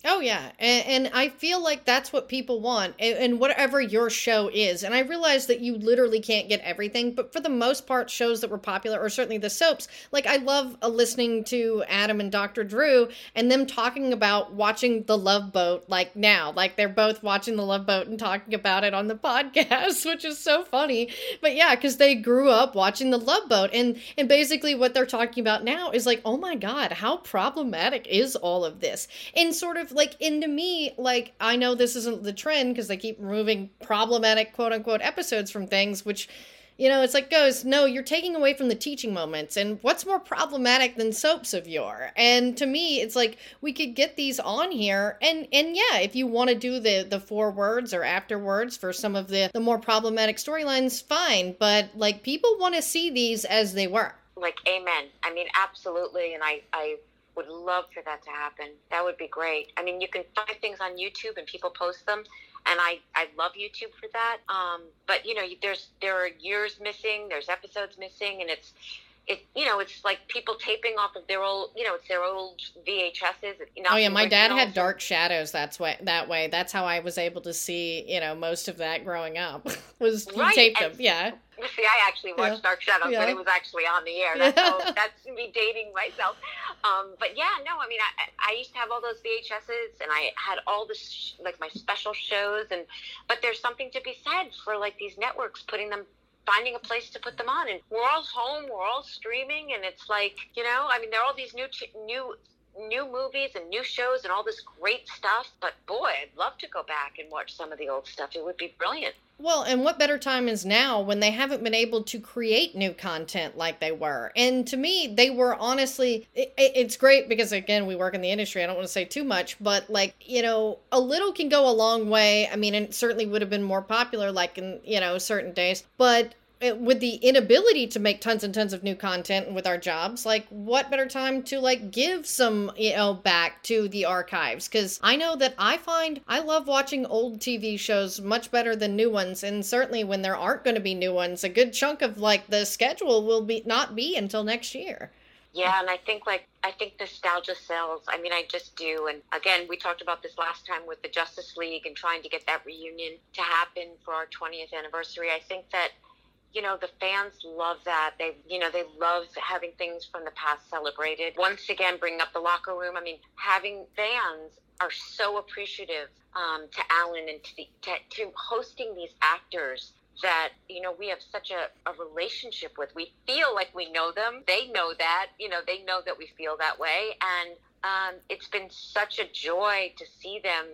Oh yeah, and, and, I feel like that's what people want, and, and, whatever your show is. And I realize that you literally can't get everything, but for the most part, shows that were popular, or certainly the soaps, like I love uh, listening to Adam and Dr. Drew and them talking about watching The Love Boat, like now, like they're both watching The Love Boat and talking about it on the podcast, which is so funny. But yeah, because they grew up watching The Love Boat, and and basically what they're talking about now is like, oh my god, how problematic is all of this, and sort of like into me like i know this isn't the trend because they keep removing problematic quote unquote episodes from things which you know it's like goes no you're taking away from the teaching moments and what's more problematic than soaps of yore? And to me it's like we could get these on here and and yeah if you want to do the the four words or afterwards for some of the the more problematic storylines fine but like people want to see these as they were. Like amen. I mean absolutely and i i would love for that to happen. That would be great. I mean, you can find things on YouTube and people post them, and I I love YouTube for that. Um, but you know, there's there are years missing, there's episodes missing, and it's it you know it's like people taping off of their old you know it's their old VHSs. Oh yeah, my dad had Dark Shadows. That's way that way. That's how I was able to see you know most of that growing up was he right. taped and, them. Yeah. See, I actually watched yeah. Dark Shadows, yeah. but it was actually on the air. That's, yeah. that's me dating myself. Um, but yeah, no, I mean, I, I used to have all those VHSs, and I had all this like my special shows, and but there's something to be said for like these networks putting them finding a place to put them on. And we're all home we're all streaming and it's like you know i mean there are all these new new new movies and new shows and all this great stuff but boy i'd love to go back and watch some of the old stuff it would be brilliant well, and what better time is now when they haven't been able to create new content like they were? And to me, they were honestly, it, it's great because, again, we work in the industry. I don't want to say too much, but like, you know, a little can go a long way. I mean, it certainly would have been more popular, like in, you know, certain days. But with the inability to make tons and tons of new content with our jobs like what better time to like give some you know back to the archives because i know that i find i love watching old tv shows much better than new ones and certainly when there aren't going to be new ones a good chunk of like the schedule will be not be until next year yeah, and I think like I think nostalgia sells. I mean, I just do. And again, we talked about this last time with the Justice League and trying to get that reunion to happen for our 20th anniversary. I think that you know the fans love that. They you know they love having things from the past celebrated. Once again bring up the Locher Room. I mean having fans are so appreciative um, to alan and to, the, to, to hosting these actors that you know we have such a, a relationship with. We feel like we know them. They know that you know they know that we feel that way. And um, it's been such a joy to see them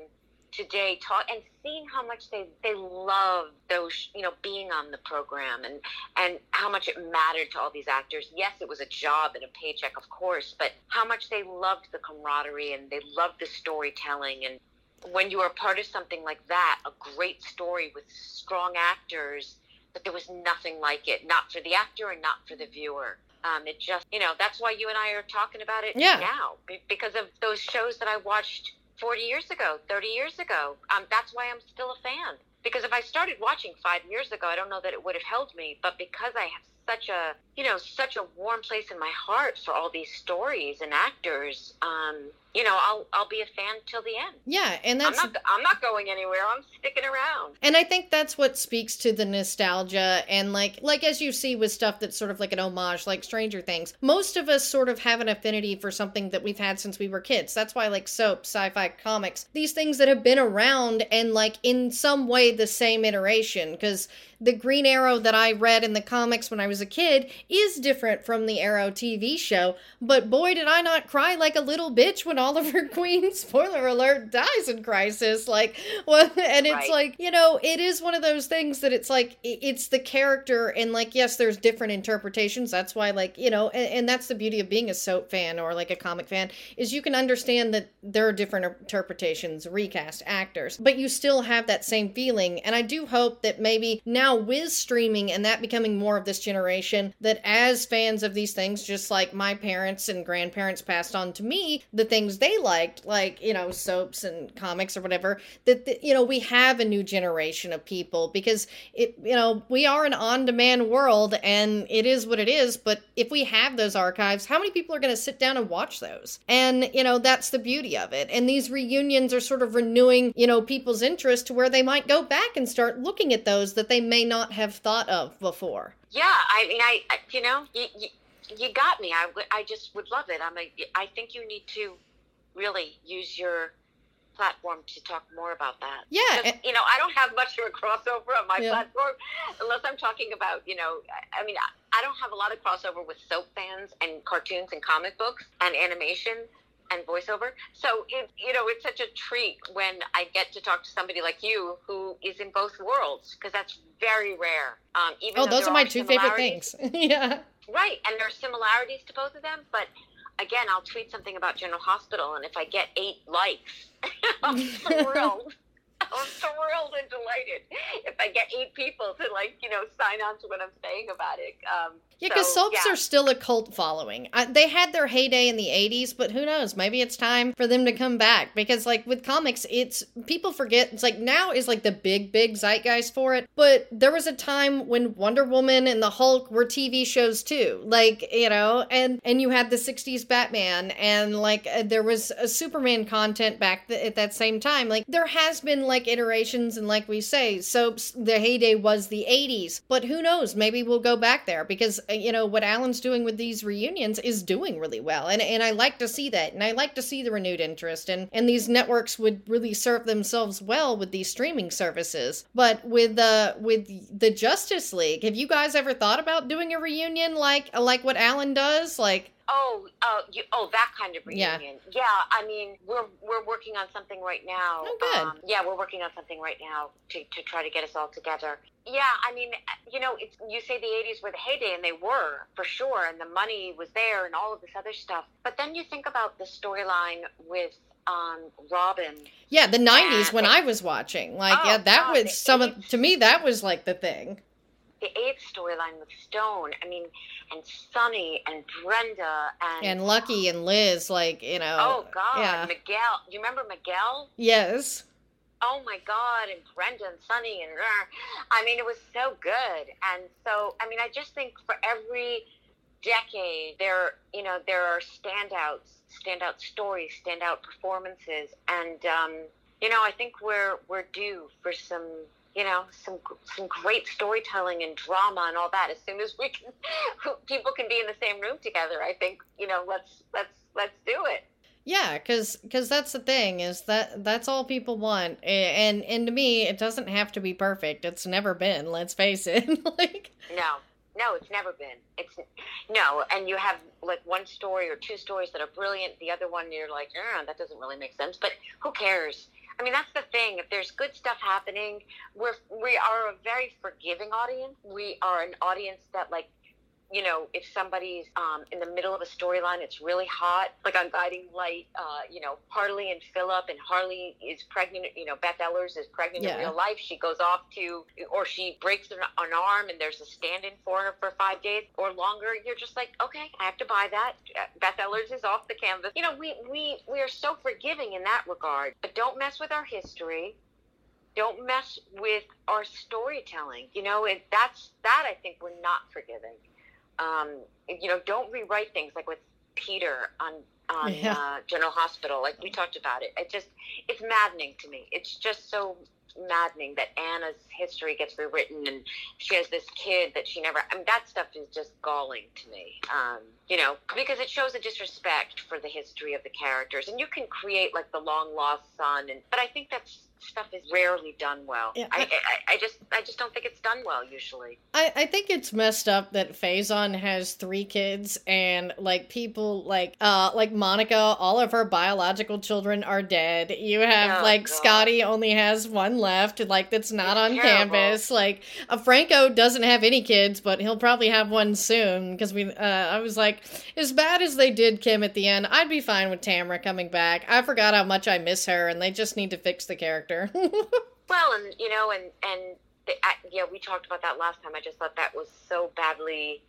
today talk and seeing how much they they love those you know being on the program and and how much it mattered to all these actors. Yes it was a job and a paycheck of course but how much they loved the camaraderie and they loved the storytelling. And when you are part of something like that a great story with strong actors but there was nothing like it not for the actor and not for the viewer. Um, it just you know that's why you and i are talking about it yeah. now because of those shows that i watched 40 years ago, 30 years ago. Um, that's why I'm still a fan. Because if I started watching five years ago, I don't know that it would have held me. But because I have such a, you know, such a warm place in my heart for all these stories and actors, um, you know, I'll I'll be a fan till the end. Yeah, and that's I'm not I'm not going anywhere. I'm sticking around. And I think that's what speaks to the nostalgia and like like as you see with stuff that's sort of like an homage, like Stranger Things. Most of us sort of have an affinity for something that we've had since we were kids. That's why like soap, sci-fi comics, these things that have been around and like in some way the same iteration because the Green Arrow that I read in the comics when I was a kid is different from the Arrow TV show, but boy, did I not cry like a little bitch when Oliver Queen, spoiler alert, dies in Crisis. Like, well, and it's right. like, you know, it is one of those things that it's like, it's the character, and like, yes, there's different interpretations. That's why, like, you know, and, and that's the beauty of being a soap fan or like a comic fan, is you can understand that there are different interpretations, recast actors, but you still have that same feeling. And I do hope that maybe now now with streaming and that becoming more of this generation, that as fans of these things, just like my parents and grandparents passed on to me the things they liked, like, you know, soaps and comics or whatever, that, that you know, we have a new generation of people because it, you know, we are an on demand world and it is what it is. But if we have those archives, how many people are going to sit down and watch those? And, you know, that's the beauty of it. And these reunions are sort of renewing, you know, people's interest to where they might go back and start looking at those that they may not have thought of before. Yeah, I mean, I, I you know, you, you, you got me. I, w- I just would love it. I'm a, I think you need to really use your platform to talk more about that. Yeah. You know, I don't have much of a crossover on my yeah. platform unless I'm talking about, you know, I mean, I don't have a lot of crossover with soap fans and cartoons and comic books and animation and voiceover. So it, you know, it's such a treat when I get to talk to somebody like you who is in both worlds because that's very rare. Um, even oh, those are my two favorite things. yeah. Right, and there are similarities to both of them, but again, I'll tweet something about General Hospital, and if I get eight likes, I'm thrilled. I'm thrilled and delighted if I get eight people to like you know sign on to what I'm saying about it. Um, yeah, because so, soaps yeah. are still a cult following. I, they had their heyday in the 80s, but who knows? Maybe it's time for them to come back because, like, with comics, it's people forget. It's like now is like the big, big zeitgeist for it. But there was a time when Wonder Woman and the Hulk were TV shows too. Like, you know, and and you had the 60s Batman and like uh, there was a Superman content back th- at that same time. Like, there has been like iterations, and like we say, soaps, the heyday was the 80s. But who knows? Maybe we'll go back there because uh, you know what Alan's doing with these reunions is doing really well, and and I like to see that, and I like to see the renewed interest, and and these networks would really serve themselves well with these streaming services. But with uh with the Justice League, have you guys ever thought about doing a reunion like like what Alan does, like? Oh, uh, you, oh, that kind of reunion. Yeah. yeah, I mean, we're we're working on something right now. Oh, good. Um, yeah, we're working on something right now to, to try to get us all together. Yeah, I mean, you know, it's you say the '80s were the heyday, and they were for sure, and the money was there, and all of this other stuff. But then you think about the storyline with um, Robin. Yeah, the '90s when I was watching, like, oh, yeah, that God, was some of to me that was like the thing the eighth storyline with Stone. I mean, and Sonny and Brenda and and Lucky and Liz, like you know. Oh God, yeah. Miguel. Do you remember Miguel? Yes. Oh my God, and Brenda and Sonny and I mean, it was so good. And so, I mean, I just think for every decade, there you know there are standouts, standout stories, standout performances, and um, you know, I think we're we're due for some you know some some great storytelling and drama and all that. As soon as we can people can be in the same room together i think you know let's let's let's do it. Yeah because because that's the thing is that that's all people want. And and to me it doesn't have to be perfect. It's never been let's face it. Like no. No it's never been. It's no and you have like one story or two stories that are brilliant. The other one you're like oh, that doesn't really make sense. But who cares I mean, that's the thing. If there's good stuff happening, we're we are a very forgiving audience. We are an audience that like you know, if somebody's um, in the middle of a storyline, it's really hot, like on Guiding Light, uh, you know, Harley and Philip, and Harley is pregnant, you know, Beth Ehlers is pregnant yeah. in real life. She goes off to, or she breaks an, an arm and there's a stand in for her for five days or longer. You're just like, okay, I have to buy that. Uh, Beth Ehlers is off the canvas. You know, we, we, we are so forgiving in that regard, but don't mess with our history don't mess with our storytelling. You know, it, that's that I think we're not forgiving um, you know, don't rewrite things like with Peter on on yeah. uh, General Hospital. Like we talked about it. It just it's maddening to me. It's just so maddening that Anna's history gets rewritten and she has this kid that she never. I mean, that stuff is just galling to me. Um, you know, because it shows a disrespect for the history of the characters, and you can create like the long lost son, and but I think that's stuff is rarely done well. Yeah. I, I, I, just I just don't think it's done well usually. I, I think it's messed up that Faison has three kids and like people like uh like Monica, all of her biological children are dead. You have oh, like God. Scotty only has one left, like that's not it's on terrible. campus. Like uh, Franco doesn't have any kids, but he'll probably have one soon because we. Uh, I was like, as bad as they did Kim at the end, I'd be fine with Tamara coming back. I forgot how much I miss her, and they just need to fix the character character. well, and you know, and and they, I, yeah, we talked about that last time. I just thought that was so badly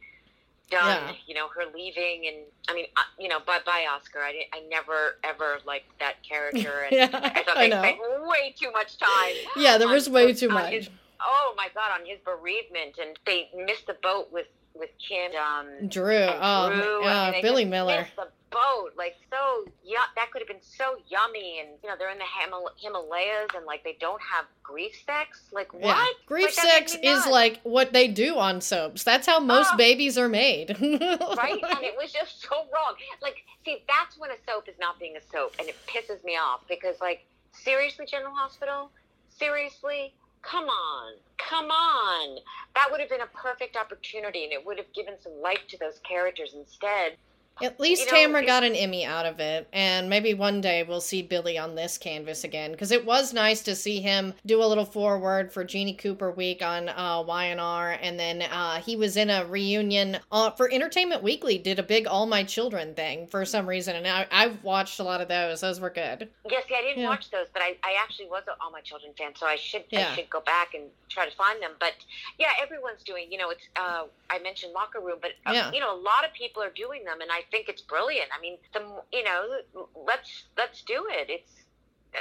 done. Yeah. You know, her leaving, and I mean, uh, you know, bye bye Oscar. I didn't, I never ever liked that character, and Yeah, I thought they spent way too much time. Yeah, there on- was way too much. his- oh my god, on his bereavement, and they missed the boat with with Kim. Um, Drew, and oh, Drew. uh, mean, they Billy Miller. the boat, like so. Yeah, that could have been so yummy. And you know, they're in the Himal- Himalayas, and like they don't have grief sex. Like what? Yeah. Grief Like, sex is like what they do on soaps. That's how most Oh. babies are made. right? And it was just so wrong. Like, see, that's when a soap is not being a soap, and it pisses me off because, like, seriously, General Hospital, seriously, come on, come on. That would have been a perfect opportunity, and it would have given some life to those characters. Instead, At least You know, Tamra got an Emmy out of it, and maybe one day we'll see Billy on this canvas again. Because it was nice to see him do a little forward for Jeanne Cooper Week on uh, Y&R, and then uh, he was in a reunion uh, for Entertainment Weekly. Did a big All My Children thing for some reason, and I, I've watched a lot of those. Those were good. yes, see, I didn't Yeah. watch those, but I, I actually was an All My Children fan, so I should Yeah. I should go back and try to find them. But yeah, everyone's doing. You know, it's uh, I mentioned Locher Room, but uh, Yeah. you know, a lot of people are doing them, and I think it's brilliant. I mean, the you know, let's let's do it. It's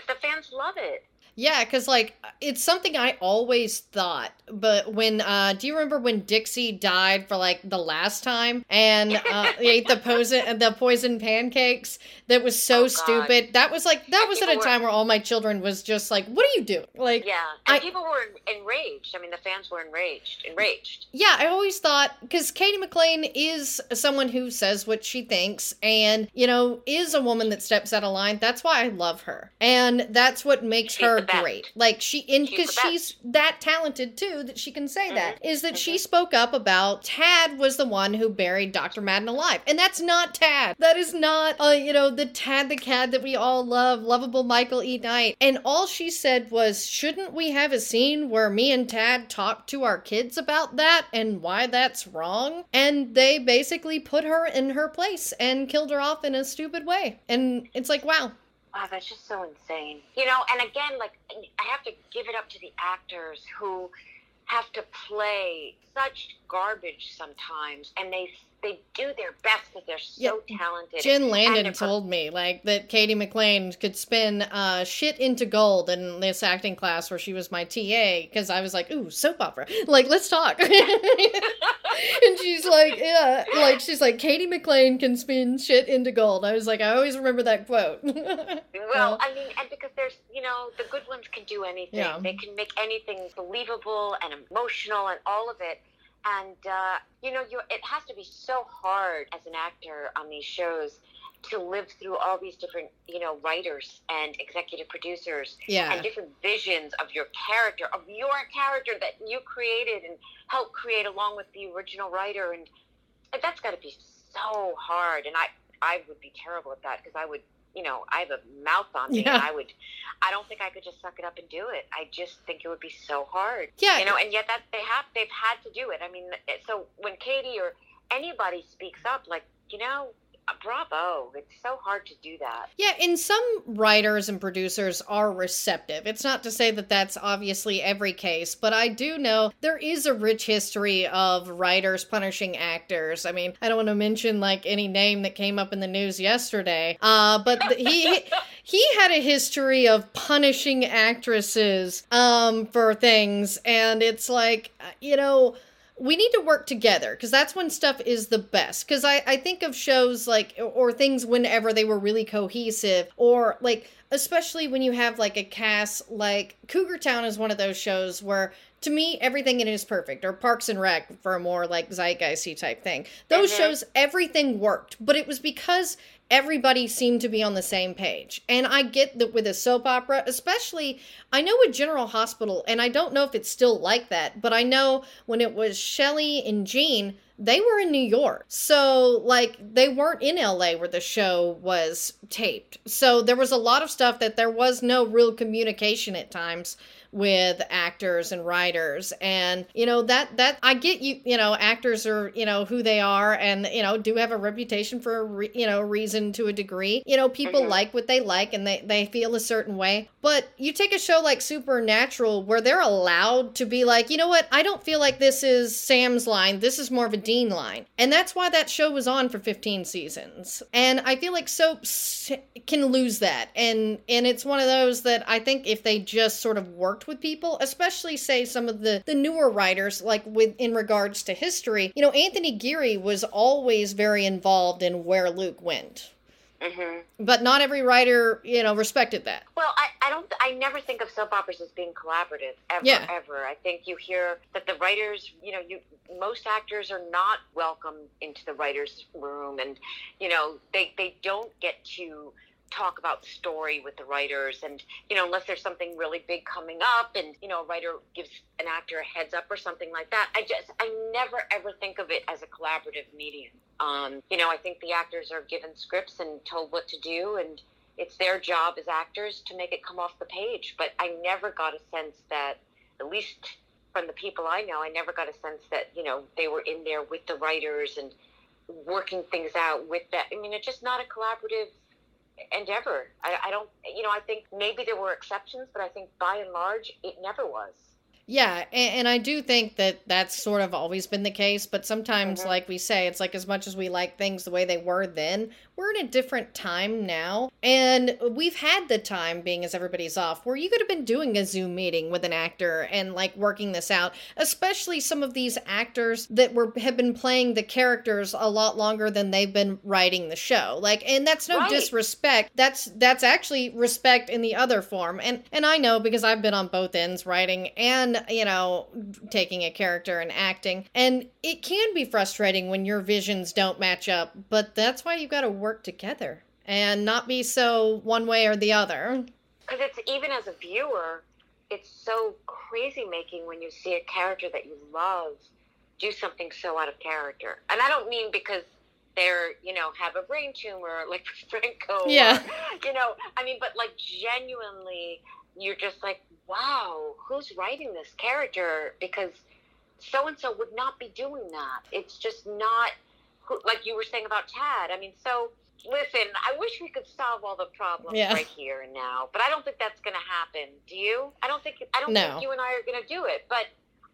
the fans love it. Yeah, because like it's something I always thought, but when uh do you remember when Dixie died for like the last time and uh ate the poison the poison pancakes? That was so Oh, stupid. That was like that And was at a were- time where all my children was just like, "What are you doing?" Like, Yeah, and I- people were enraged. I mean, the fans were enraged. Enraged. Yeah, I always thought because Cady McClain is someone who says what she thinks and, you know, is a woman that steps out of line. That's why I love her. And that's what makes She's her the great. Like, she, and because best. she's that talented too, that she can say that, is that she mhm. spoke up about Tad was the one who buried Dr. Madden alive. And that's not Tad. That is not, uh, you know, the Tad the Cad that we all love, lovable Michael E. Knight. And all she said was, shouldn't we have a scene where me and Tad talk to our kids about that and why that's wrong? And they basically put her in her place and killed her off in a stupid way. And it's like, wow. Wow, that's just so insane. You know, and again, like I have to give it up to the actors who have to play such garbage sometimes, and they they do their best because they're so talented. Jen Landon told me like that Cady McClain could spin uh, shit into gold in this acting class where she was my TA because I was like, ooh, soap opera. Like, let's talk. she's like, yeah, like she's like Cady McClain can spin shit into gold. I was like, I always remember that quote. Well, I mean, and because there's, you know, the good ones can do anything. Yeah. They can make anything believable and emotional and all of it. And uh, you know, you it has to be so hard as an actor on these shows to live through all these different, you know, writers and executive producers yeah. and different visions of your character, of your character that you created and helped create along with the original writer. And that's got to be so hard. And I, I would be terrible at that because I would, you know, I have a mouth on me Yeah. and I would, I don't think I could just suck it up and do it. I just think it would be so hard. Yeah. You know, and yet that they have, they've had to do it. I mean, so when Cady or anybody speaks up, like, you know, bravo. It's so hard to do that. Yeah, and some writers and producers are receptive. It's not to say that that's obviously every case, but I do know there is a rich history of writers punishing actors. I mean, I don't want to mention like any name that came up in the news yesterday, uh, but he he had a history of punishing actresses um, for things, and it's like uh, you know we need to work together because that's when stuff is the best because I, I think of shows like or things whenever they were really cohesive or like especially when you have like a cast like cougar town is one of those shows where to me everything in it is perfect or parks and rec for a more like zeitgeisty type thing those Mhm. shows everything worked but it was because everybody seemed to be on the same page and i get that with a soap opera especially I know with General Hospital, and I don't know if it's still like that, but I know when it was Shelley and Jean, they were in New York. So, like, they weren't in LA where the show was taped. So, there was a lot of stuff that there was no real communication at times with actors and writers. And you know that that i get you you know actors are you know who they are and you know do have a reputation for a re, you know reason to a degree. You know people mm-hmm. like what they like and they they feel a certain way. But you take a show like supernatural where they're allowed to be like you know what? I don't feel like this is sam's line. This is more of a dean line. And that's why that show was on for 15 seasons. And i feel like soaps can lose that. And and it's one of those that i think if they just sort of work worked with people, especially say some of the the newer writers like with in regards to history. You know, Anthony Geary was always very involved in where Luke went. Mm-hmm. But not every writer, you know, respected that. Well, I, I don't. I never think of soap operas as being collaborative ever. Yeah. Ever. I think you hear that the writers, you know, you most actors are not welcome into the writers' room, and you know, they they don't get to talk about story with the writers and you know unless there's something really big coming up and you know a writer gives an actor a heads up or something like that i just i never ever think of it as a collaborative medium. Um, you know i think the actors are given scripts and told what to do and it's their job as actors to make it come off the page. But i never got a sense that at least from the people i know i never got a sense that you know they were in there with the writers and working things out with that. I mean it's just not a collaborative endeavor. I, I don't, you know, I think maybe there were exceptions, but I think by and large, it never was. Yeah, and, and, I do think that that's sort of always been the case, but sometimes, mm-hmm. like we say, it's like as much as we like things the way they were then, we're in a different time now. And we've had the time, being as everybody's off, where you could have been doing a Zoom meeting with an actor and like working this out, especially some of these actors that were have been playing the characters a lot longer than they've been writing the show. Like, and that's no right. disrespect. That's that's actually respect in the other form. And and I know because I've been on both ends writing and you know, taking a character and acting. And it can be frustrating when your visions don't match up, but that's why you've got to work together and not be so one way or the other. Because it's even as a viewer, it's so crazy making when you see a character that you love do something so out of character. And I don't mean because they're, you know, have a brain tumor like Franco. Yeah. Or, you know, I mean, but like genuinely, you're just like, wow, who's writing this character? Because so and so would not be doing that. It's just not like you were saying about Tad. I mean, so listen, I wish we could solve all the problems yeah. right here and now, but I don't think that's going to happen. Do you? I don't think I don't no. think you and I are going to do it. But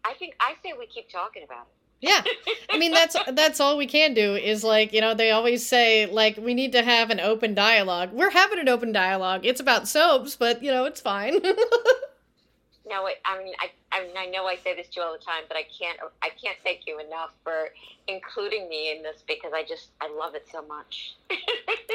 I think I say we keep talking about it. Yeah. I mean that's that's all we can do is like, you know, they always say like we need to have an open dialogue. We're having an open dialogue. It's about soaps, but you know, it's fine. no, I mean I I mean I know I say this to you all the time, but I can't I can't thank you enough for including me in this because I just I love it so much.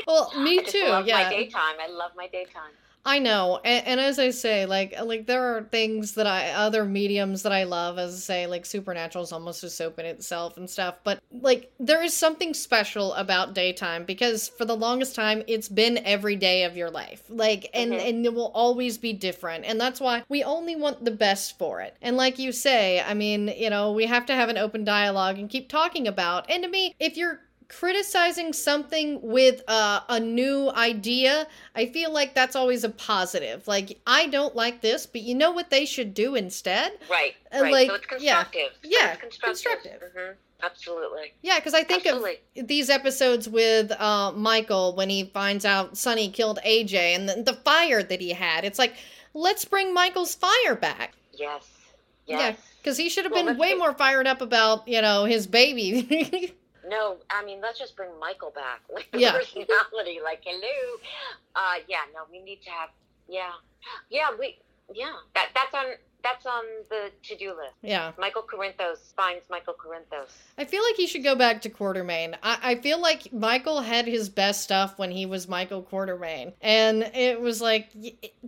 Well, me I too. Love yeah. my daytime. I love my daytime. I know, and, and, as I say, like like there are things that I other mediums that I love, as I say, like Supernatural is almost a soap in itself and stuff. But like there is something special about daytime because for the longest time it's been every day of your life, like and mm-hmm. and it will always be different, and that's why we only want the best for it. And like you say, I mean, you know, we have to have an open dialogue and keep talking about. And to me, if you're criticizing something with uh, a new idea, I feel like that's always a positive. Like, I don't like this, but you know what they should do instead? Right. Uh, right. Like, so it's constructive. Yeah. Yeah. constructive. constructive. Mm-hmm. Absolutely. Yeah, because I think Absolutely. of these episodes with uh, Michael when he finds out Sonny killed AJ and the, the fire that he had. It's like, let's bring Michael's fire back. Yes. Yes. Yeah, because he should have well, been way more fired up about, you know, his baby. no, I mean, let's just bring Michael back. Like the yeah. personality, like hello. Uh, yeah, no, we need to have. Yeah, yeah, we. Yeah, that that's on that's on the to do list. Yeah. Michael Corinthos finds Michael Corinthos. I feel like he should go back to Quartermaine. I, I feel like Michael had his best stuff when he was Michael Quartermaine. And it was like,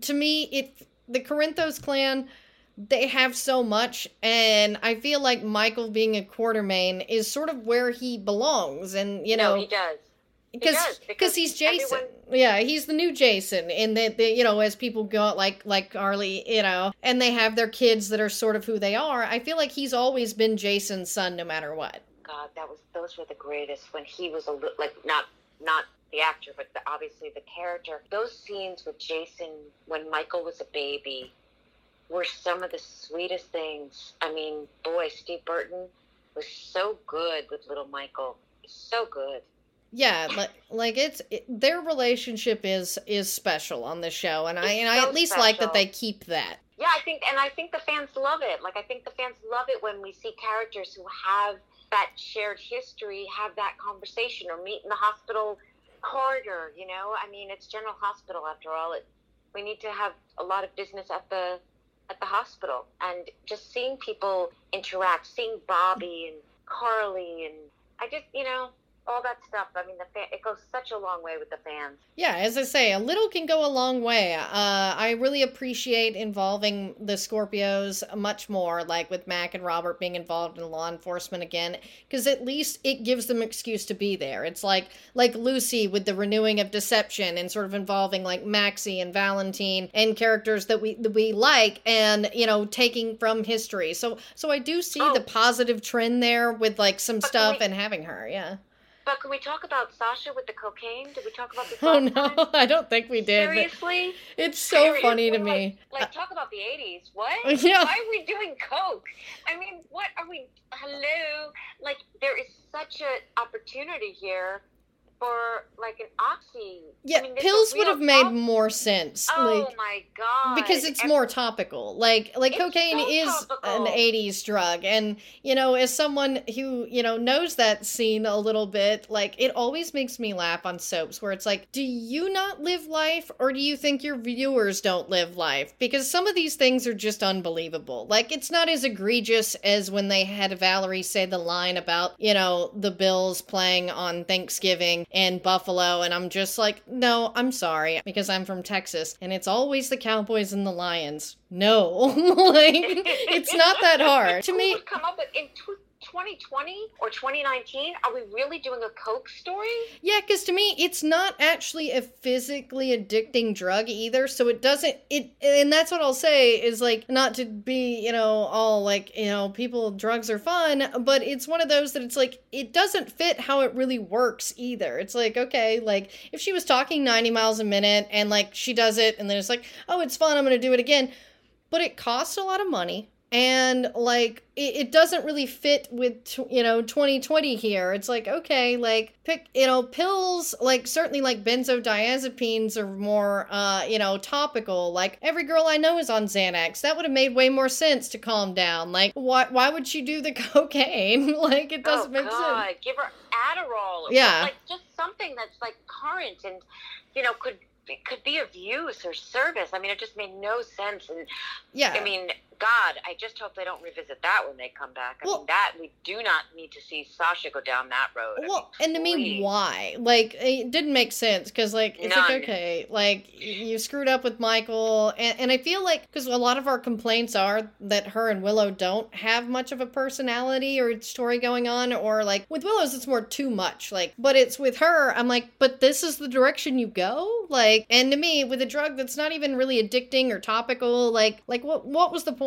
to me, it the Corinthos clan they have so much and i feel like michael being a quartermaine is sort of where he belongs and you know no, he does because because he's jason. Everyone... yeah he's the new jason and that you know as people go like like carly you know and they have their kids that are sort of who they are i feel like he's always been jason's son no matter what. God, that was those were the greatest when he was a li- like not not the actor, but the, obviously the character. Those scenes with Jason when Michael was a baby were some of the sweetest things. I mean, boy, Steve Burton was so good with little Michael. So good. Yeah, like like it's it, their relationship is is special on the show, and I It's and I at least like that they keep that. Yeah, I think, and I think the fans love it. Like, I think the fans love it when we see characters who have that shared history, have that conversation, or meet in the hospital corridor. You know, I mean, it's General Hospital after all. It we need to have a lot of business at the at the hospital, and just seeing people interact, seeing Bobby and Carly, and I just, you know, all that stuff. I mean, the fan, it goes such a long way with the fans. Yeah, as I say, a little can go a long way. Uh, I really appreciate involving the Scorpios much more, like with Mac and Robert being involved in law enforcement again, because at least it gives them excuse to be there. It's like like Lucy with the renewing of Deception and sort of involving like Maxie and Valentine and characters that we that we like, and you know taking from history. So so I do see Oh. the positive trend there with like some But stuff wait. and having her. Yeah. But can we talk about Sasha with the cocaine? Did we talk about this? Oh last time? no, I don't think we did. Seriously? It's so funny to Seriously? me. Like, like, talk about the 80s. What? Yeah. Why are we doing coke? I mean, what are we? Hello? Like, there is such an opportunity here for, like, an oxy. Yeah, I mean, pills would have made problem. more sense. Oh like my god! because it's And- more topical. Like like cocaine so is topical. an 80s drug and you know as someone who, you know, knows that scene a little bit, like it always makes me laugh on soaps where it's like, do you not live life or do you think your viewers don't live life? Because some of these things are just unbelievable. Like it's not as egregious as when they had Valerie say the line about, you know, the Bills playing on Thanksgiving in Buffalo and I'm just like, "No, I'm sorry because I'm from Texas and it's always the Cowboys and the Lions." No. like it's not that hard. To me, come up with in 2020 or 2019? Are we really doing a coke story? Yeah, because to me, it's not actually a physically addicting drug either. So it doesn't, it, and that's what I'll say is like, not to be, you know, all like, you know, people, drugs are fun, but it's one of those that it's like, it doesn't fit how it really works either. It's like, okay, like if she was talking 90 miles a minute and like she does it and then it's like, oh, it's fun, I'm going to do it again. But it costs a lot of money. And like it, it doesn't really fit with tw- you know 2020 here. It's like okay, like pick you know pills like certainly like benzodiazepines are more uh you know topical. Like every girl I know is on Xanax. That would have made way more sense to calm down. Like why why would she do the cocaine? like it doesn't oh, make God. sense. Give her Adderall. Or Yeah. Like just something that's like current and, you know, could it could be of use or service. I mean, it just made no sense. And Yeah. I mean, God, I just hope they don't revisit that when they come back. I Well- mean, that we do not need to see Sasha go down that road. I Well, mean, and to me, why? Like, it didn't make sense because, like, it's None. like okay, like you screwed up with Michael, and, and I feel like because a lot of our complaints are that her and Willow don't have much of a personality or story going on, or like with Willow's, it's more too much. Like, but it's with her, I'm like, but this is the direction you go, like, and to me, with a drug that's not even really addicting or topical, like, like what what was the point?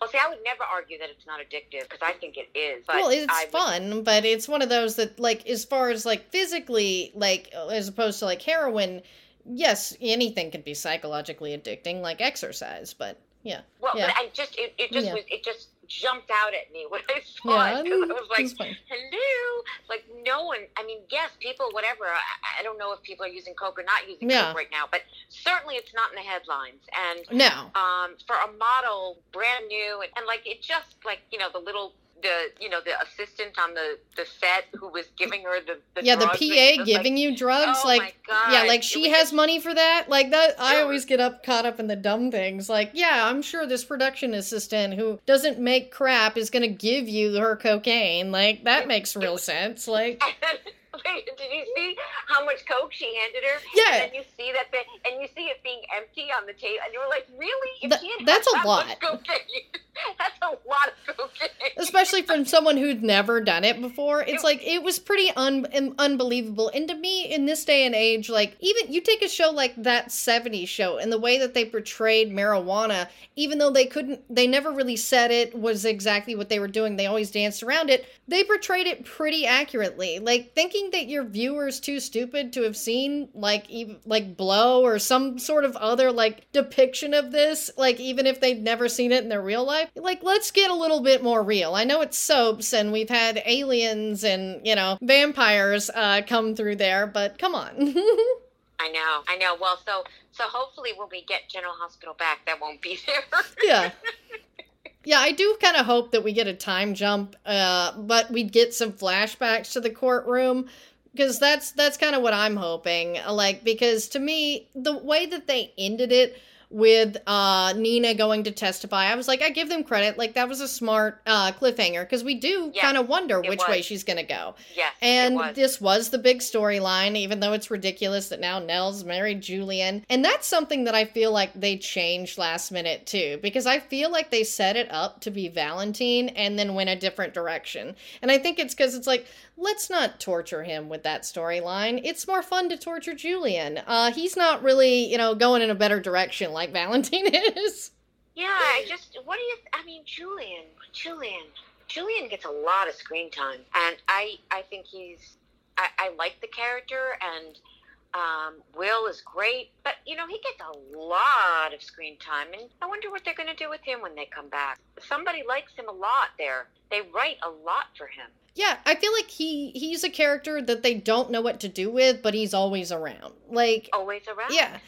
Well, see, I would never argue that it's not addictive because I think it is. But well, it's I would- fun, but it's one of those that, like, as far as like physically, like, uh, as opposed to like heroin, yes, anything can be psychologically addicting, like exercise. But yeah, Well, yeah. but I just it, it just Yeah. was it just jumped out at me when I saw yeah, it. I was like, hello? Like no one i mean yes people whatever I, I don't know if people are using coke or not using Yeah. coke right now but certainly it's not in the headlines. And No, um for a model brand new and, and like it just like you know the little the you know the assistant on the the set who was giving her the, the yeah, the PA giving like, you drugs, oh like. my God. Yeah, like she has just- money for that. Like that, I always get up caught up in the dumb things. Like, yeah, I'm sure this production assistant who doesn't make crap is gonna give you her cocaine. Like that makes real sense. Like, Wait, did you see how much coke she handed her? Yeah. And you see that, the, and you see it being empty on the table, and you were like, "Really? If That- she had that's a that lot. that's a lot of cocaine." especially from someone who'd never done it before. It's like it was pretty un- un- unbelievable. And to me, in this day and age, like even you take a show like that '70s show and the way that they portrayed marijuana, even though they couldn't, they never really said it was exactly what they were doing. They always danced around it. They portrayed it pretty accurately. Like thinking that your viewers too stupid to have seen like even like Blow or some sort of other like depiction of this, like even if they've never seen it in their real life. Like let's get a little bit more real. I know it's soaps and we've had aliens and, you know, vampires uh, come through there, but come on. I know, I know. Well, so so hopefully when we get General Hospital back, that won't be there. yeah. Yeah, I do kind of hope that we get a time jump, uh, but we get some flashbacks to the courtroom because that's that's kind of what I'm hoping. Like because to me, the way that they ended it with uh Nina going to testify. I was like, I give them credit. Like that was a smart uh cliffhanger because we do Yeah, kind of wonder which was. way she's gonna go. yes, it And was. this was the big storyline, even though it's ridiculous that now Nelle's married Julian. And that's something that I feel like they changed last minute too, because I feel like they set it up to be Valentine and then went a different direction. And I think it's because it's like, let's not torture him with that storyline. It's more fun to torture Julian. Uh, he's not really, you know, going in a better direction like Valentine is. Yeah, I just what do you? I mean, Julian, Julian, Julian gets a lot of screen time, and I I think he's I, I like the character, and um, Will is great, but you know he gets a lot of screen time, and I wonder what they're going to do with him when they come back. Somebody likes him a lot there. They write a lot for him. Yeah, I feel like he he's a character that they don't know what to do with, but he's always around. Like Always around. Yeah.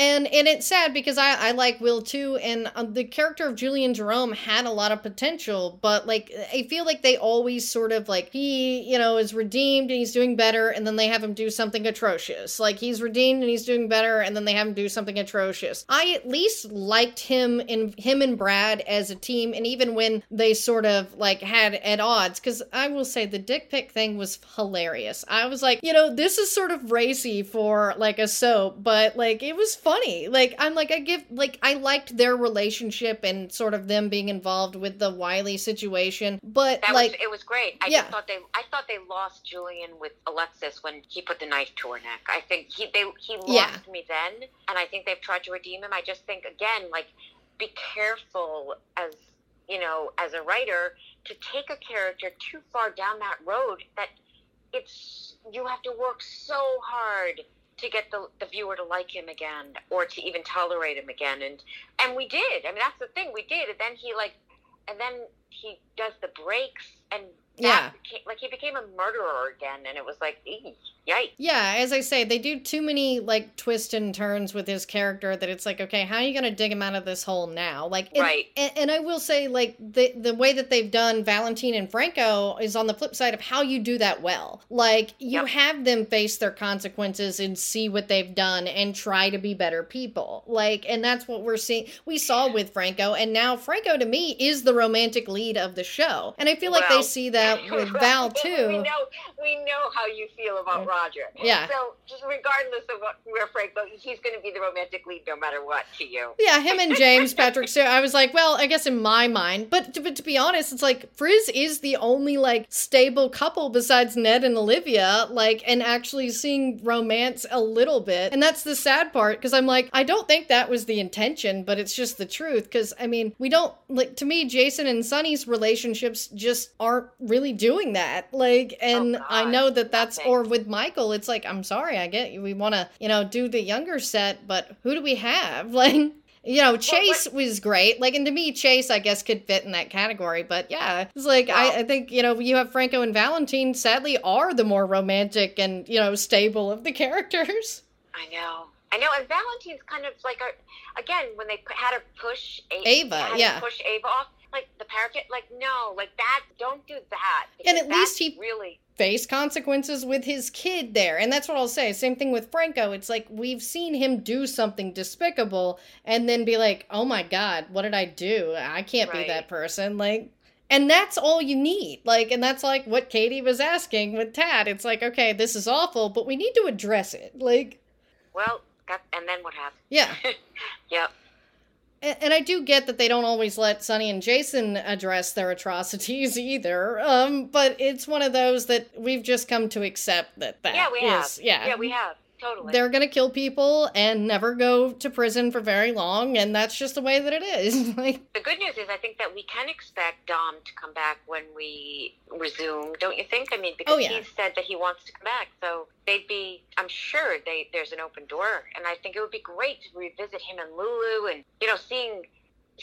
And and it's sad because I I like Will too and uh, the character of Julian Jerome had a lot of potential but like I feel like they always sort of like he you know is redeemed and he's doing better and then they have him do something atrocious. Like he's redeemed and he's doing better and then they have him do something atrocious. I at least liked him in him and Brad as a team and even when they sort of like had at odds cuz I will say the dick pic thing was hilarious. I was like, you know, this is sort of racy for like a soap, but like it was funny. Like I'm like I give like I liked their relationship and sort of them being involved with the Wiley situation, but That like was it was great. I Yeah. just thought they I thought they lost Julian with Alexis when he put the knife to her neck. I think he they he lost Yeah. me then and I think they've tried to redeem him. I just think again, like be careful as you know, as a writer, to take a character too far down that road that it's you have to work so hard to get the, the viewer to like him again or to even tolerate him again. And and we did. I mean that's the thing. We did. And then he like and then he does the breaks and Yeah. became, like he became a murderer again and it was like yikes Yeah, as I say, they do too many like twists and turns with his character that it's like, okay, how are you gonna dig him out of this hole now? Like, and, Right. And, and I will say, like the the way that they've done Valentine and Franco is on the flip side of how you do that well. Like, you Yep. have them face their consequences and see what they've done and try to be better people. Like, and that's what we're seeing. We saw with Franco, and now Franco to me is the romantic lead of the show, and I feel like they see that with Val we too. know we know how you feel about Roger. Yeah. So just regardless of what where Frank goes, he's going to be the romantic lead no matter what to you. Yeah, him and James Patrick Stuart. I was like, well, I guess in my mind, but to, but to be honest, it's like Frizz is the only like stable couple besides Ned and Olivia, like, and actually seeing romance a little bit, and that's the sad part because I'm like, I don't think that was the intention, but it's just the truth. Because I mean, we don't like to me, Jason and Sonny's relationships just aren't really doing that. Like, oh, and Oh, I know that that's nothing. or with Michael, it's like, I'm sorry, I get you. We want to, you know, do the younger set, but who do we have? Like, you know, Chase was great. Like, and to me, Chase, I guess, could fit in that category. But yeah, it's like, Well- I, I think, you know, you have Franco and Valentine, sadly, are the more romantic and, you know, stable of the characters. I know. I know, and Valentine's kind of like a, again when they had her push A- Ava, yeah. push Ava off, like the parakeet, like no, like that. Don't do that. And at least he- really Face consequences with his kid there. And that's what I'll say. Same thing with Franco. It's like we've seen him do something despicable and then be like, oh my God, what did I do? I can't be that person. Like, and that's all you need. Like, and that's like what Cady was asking with Tad. It's like, okay, this is awful, but we need to address it. Like, well. Got, and then what happened? yeah. Yep. And I do get that they don't always let Sonny and Jason address their atrocities either. Um, but it's one of those that we've just come to accept that that yeah, we is- have. yeah, yeah, we have totally. they're gonna kill people and never go to prison for very long, and that's just the way that it is. like, the good news is, I think that we can expect Dom to come back when we resume. Don't you think? I mean, because Oh, yeah. he said that he wants to come back, so they'd be. I'm sure they there's an open door, and I think it would be great to revisit him and Lulu, and you know, seeing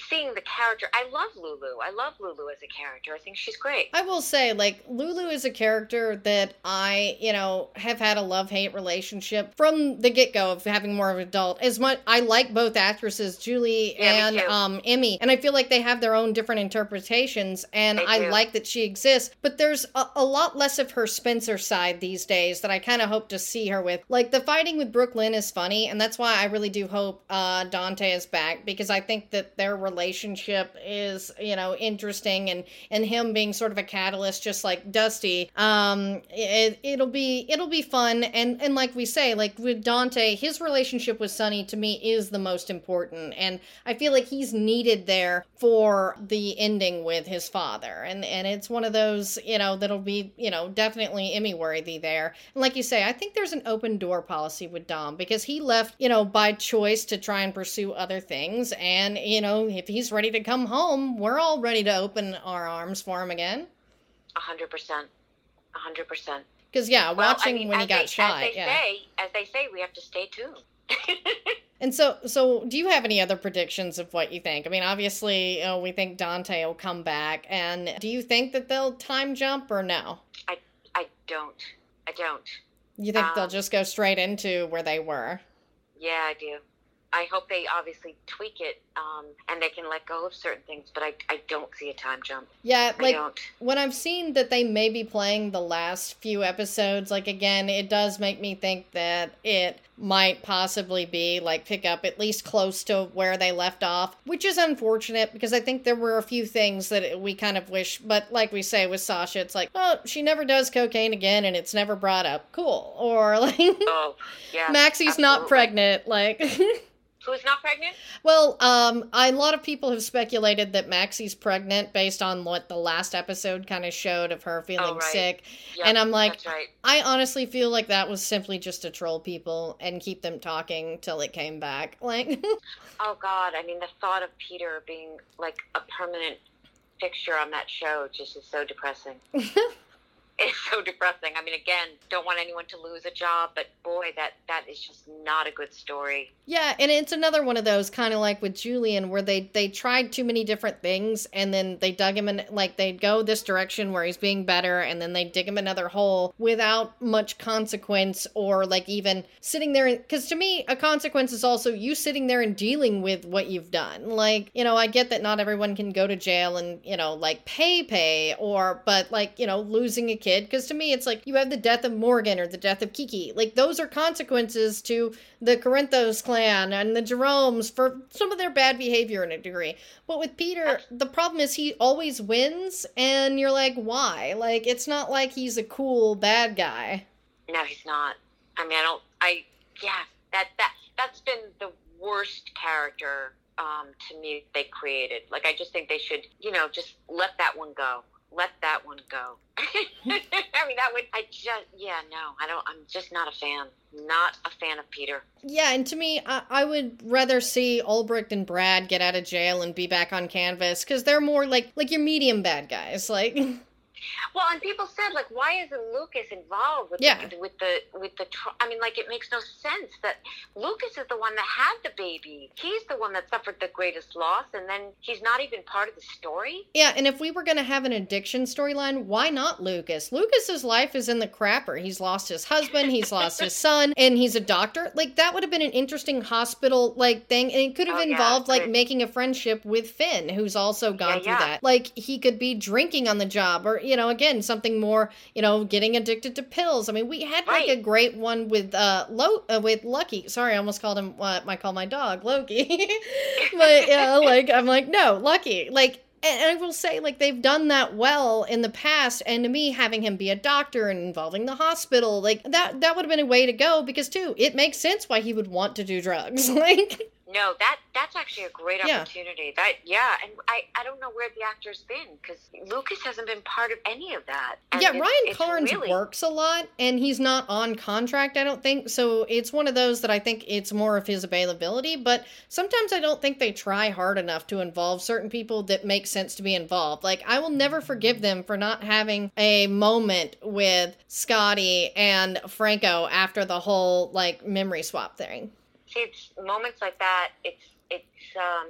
seeing the character. I love Lulu. I love Lulu as a character. I think she's great. I will say, like, Lulu is a character that I, you know, have had a love hate relationship from the get go of having more of an adult. As much I like both actresses, Julie Yeah, and um Emme, and I feel like they have their own different interpretations, and I like that she exists. But there's a, a lot less of her Spencer side these days that I kind of hope to see her with. Like the fighting with Brooklyn is funny, and that's why I really do hope uh, Dante is back because I think that their relationship is, you know, interesting, and and him being sort of a catalyst, just like Dusty. Um, it, it'll be it'll be fun, and and like we say, like with Dante, his relationship with sonny to me is the most important, and I feel like he's needed there for the ending with his father, and and it's one of those you know that'll be you know definitely Emmy worthy there. And like you say, I think there's an open door policy with Dom because he left you know by choice to try and pursue other things, and you know if he's ready to come home, we're all ready to open our arms for him again. A hundred percent. A hundred percent. Because yeah, Well, watching I mean, when he got they, shot, as they yeah. say, as they say, we have to stay tuned. And so, so do you have any other predictions of what you think? I mean, obviously, uh, we think Dante will come back, and do you think that they'll time jump or no? I I don't. I don't. You think they'll Um, just go straight into where they were? Yeah, I do. I hope they obviously tweak it um, and they can let go of certain things, but I, I don't see a time jump. Yeah, like when I've seen that they may be playing the last few episodes, like again, it does make me think that it might possibly be like pick up at least close to where they left off, which is unfortunate because I think there were a few things that we kind of wish, but like we say with Sasha, it's like, oh, she never does cocaine again and it's never brought up. Cool. Or like, Oh, yeah. Maxie's not pregnant. Like, Who's not pregnant? Well, um, a lot of people have speculated that Maxie's pregnant based on what the last episode kind of showed of her feeling Oh, right. sick. Yep, And I'm like, right. I honestly feel like that was simply just to troll people and keep them talking till it came back. Like, Oh God, I mean the thought of Peter being like a permanent fixture on that show just is so depressing. it's so depressing. I mean, again, don't want anyone to lose a job, but boy, that that is just not a good story. yeah, and it's another one of those kind of like with Julian where they they tried too many different things and then they dug him in like they'd go this direction where he's being better and then they dig him another hole without much consequence or like even sitting there because to me a consequence is also you sitting there and dealing with what you've done like you know i get that not everyone can go to jail and you know like pay pay or but like you know losing a kid because to me it's like you have the death of morgan or the death of kiki like those are consequences to the corinthos clan and the jeromes for some of their bad behavior in a degree but with peter the problem is he always wins and you're like why like it's not like he's a cool bad guy No, he's not. I mean, I don't. I yeah. That that that's been the worst character um, to me they created. Like, I just think they should, you know, just let that one go. Let that one go. I mean, that would. I just yeah. No, I don't. I'm just not a fan. Not a fan of Peter. Yeah, and to me, I, I would rather see Obrecht and Brad get out of jail and be back on canvas because they're more like like your medium bad guys. Like, Well, and people said like, why isn't Lucas involved with Yeah. the, with the with the? I mean, like it makes no sense that Lucas is the one that had the baby. He's the one that suffered the greatest loss, and then he's not even part of the story. yeah, and if we were gonna have an addiction storyline, why not Lucas? Lucas's life is in the crapper. He's lost his husband, he's lost his son, and he's a doctor. Like that would have been an interesting hospital like thing, and it could have Oh, yeah, involved like making a friendship with Finn, who's also gone Yeah, through yeah. that. Like he could be drinking on the job, or you know, again something more, you know, getting addicted to pills. I mean, we had like a great one with uh, Lo- uh with Lucky. Sorry, I almost called him what I call my dog Loki, but yeah, like I'm like no Lucky, like. And and I will say, like, they've done that well in the past. And to me, having him be a doctor and involving the hospital, like, that that would have been a way to go because, too, it makes sense why he would want to do drugs. Like, No, that that's actually a great Yeah. opportunity. That yeah, and I I don't know where the actor's been because Lucas hasn't been part of any of that. And yeah, it's- Ryan it's Carnes really, works a lot and he's not on contract, I don't think. So it's one of those that I think it's more of his availability, but sometimes I don't think they try hard enough to involve certain people that make sense to be involved. Like I will never forgive them for not having a moment with Scotty and Franco after the whole like memory swap thing. It's moments like that. It's it's um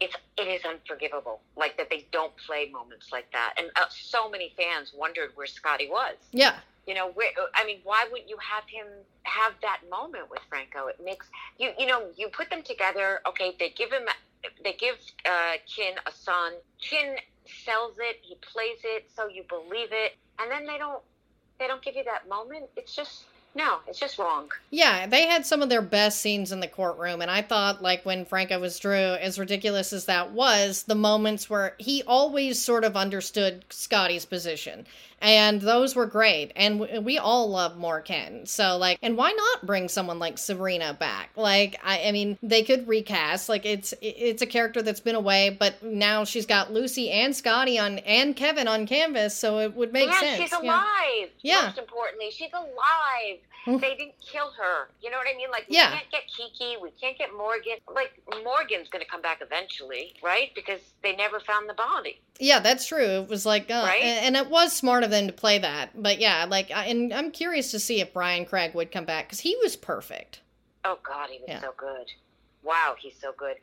it's it is unforgivable. Like that they don't play moments like that, and uh, so many fans wondered where Scotty was. Yeah. You know, where, I mean, why wouldn't you have him have that moment with Franco? It makes you, you know, you put them together. Okay, they give him, they give uh, Kin a son. Kin sells it, he plays it, so you believe it, and then they don't, they don't give you that moment. It's just no, it's just wrong. Yeah, they had some of their best scenes in the courtroom, and I thought, like, when Franco was Drew, as ridiculous as that was, the moments where he always sort of understood Scotty's position. And those were great. And w- we all love more Kin. So, like, and why not bring someone like Sabrina back? Like, I, I mean, they could recast. Like, it's it's a character that's been away, but now she's got Lucy and Scotty on and Kevin on canvas, so it would make sense. yeah, sense. she's alive. Yeah. Most importantly, she's alive. Mm. they didn't kill her. You know what I mean? Like we Yeah. can't get Kiki, we can't get Morgan. Like Morgan's gonna come back eventually, right? Because they never found the body. Yeah, that's true. It was like, uh, Right? and, and it was smart of them to play that. But yeah, like, I, and I'm curious to see if Bryan Craig would come back because he was perfect. Oh God, he was Yeah. so good. Wow, he's so good.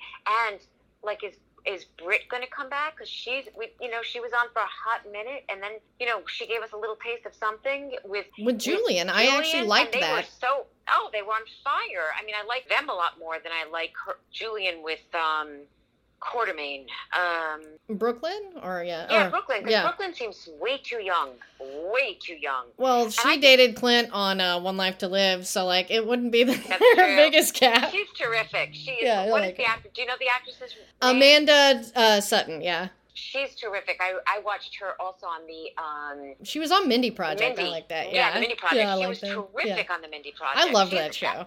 And like, is is Britt going to come back? Because she's, we, you know, she was on for a hot minute, and then you know she gave us a little taste of something with With Julian, I Julian, actually liked and they Were that. so oh, they were on fire. I mean, I like them a lot more than I like her, Julian with um, Quartermaine. Um, Brooklyn, or yeah, yeah, or- Brooklyn. yeah. Brooklyn seems way too young. Way too young. Well, I she think- dated Clint on uh, One Life to Live, so like it wouldn't be the biggest gap. She's terrific. She is. Yeah, I what is like the her. actor? Do you know the actress's name? Amanda uh, Setton, yeah, She's terrific. I, I watched her also on the um, she was on Mindy Project. Mindy. I like that. Yeah, Yeah, the Mindy Project. Yeah, I she like was that. terrific Yeah. on the Mindy Project. I loved She's that show.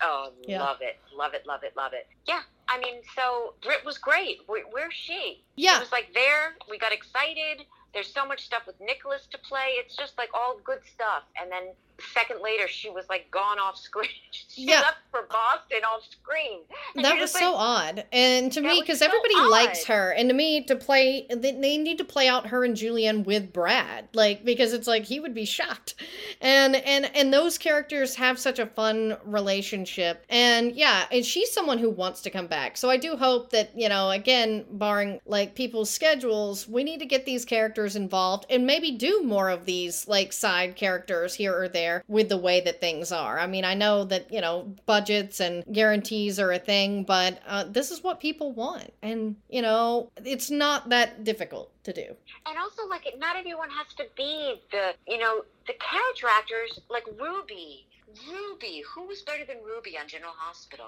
Oh, Yeah. love it, love it, love it, love it. Yeah, I mean, so Britt was great. Where, where's she? Yeah. It was like there. We got excited. There's so much stuff with Nicholas to play. It's just like all good stuff. And then second later, she was like gone off screen. she Yeah. left for Boston off screen. And That was just so odd, and to me, because everybody likes her, and to me, to play, they, they need to play out her and Julian with Brad, like because it's like he would be shocked, and and and those characters have such a fun relationship, and yeah, and she's someone who wants to come back, so I do hope that you know, again, barring like people's schedules, we need to get these characters involved and maybe do more of these like side characters here or there with the way that things are. I mean, I know that you know budgets and guarantees are a thing, but uh, this is what people want, and you know, it's not that difficult to do. and also like not everyone has to be the you know the character actors like ruby ruby. Who was better than ruby on general hospital?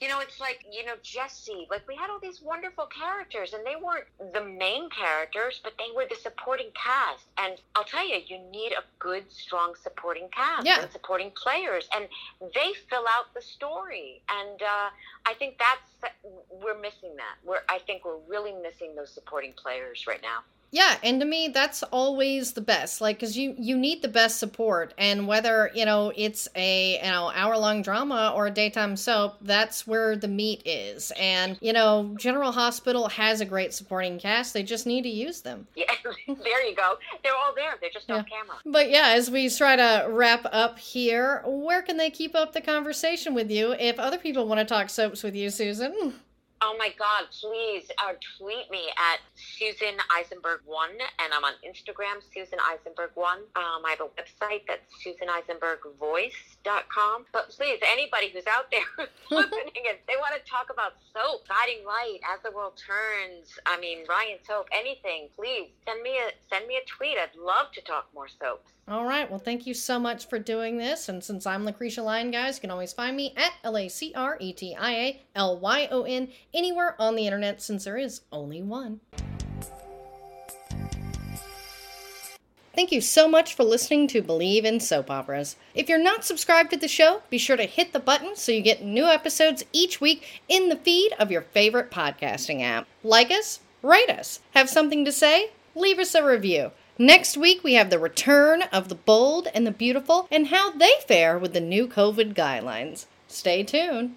You know it's like you know jesse like we had all these wonderful characters and they weren't the main characters but they were the supporting cast. And i'll tell you you need a good strong supporting cast Yeah. and supporting players and they fill out the story. And uh, i think that's we're missing that. We're i think we're really missing those supporting players right now Yeah, and to me, that's always the best. Like, cause you you need the best support, and whether you know it's a you know hour long drama or a daytime soap, that's where the meat is. And you know, General Hospital has a great supporting cast. They just need to use them. Yeah, there you go. They're all there. They're just off camera. But yeah, as we try to wrap up here, where can they keep up the conversation with you if other people want to talk soaps with you, Susan? Oh my God, please uh, tweet me at Susan Eisenberg1, and I'm on Instagram, Susan Eisenberg1. Um, I have a website that's SusanEisenbergVoice.com. But please, anybody who's out there listening, if they want to talk about soap, guiding light, as the world turns, I mean, Ryan's Hope, anything, please send me a send me a tweet. I'd love to talk more soaps. All right. Well, thank you so much for doing this. And since I'm Lacretia Lyon, guys, you can always find me at L A C R E T I A L Y O N anywhere on the internet since there is only one. Thank you so much for listening to Bleav in Soap Operas. If you're not subscribed to the show, be sure to hit the button so you get new episodes each week in the feed of your favorite podcasting app. Like us, rate us. Have something to say? Leave us a review. Next week, we have the return of the bold and the beautiful and how they fare with the new COVID guidelines. Stay tuned.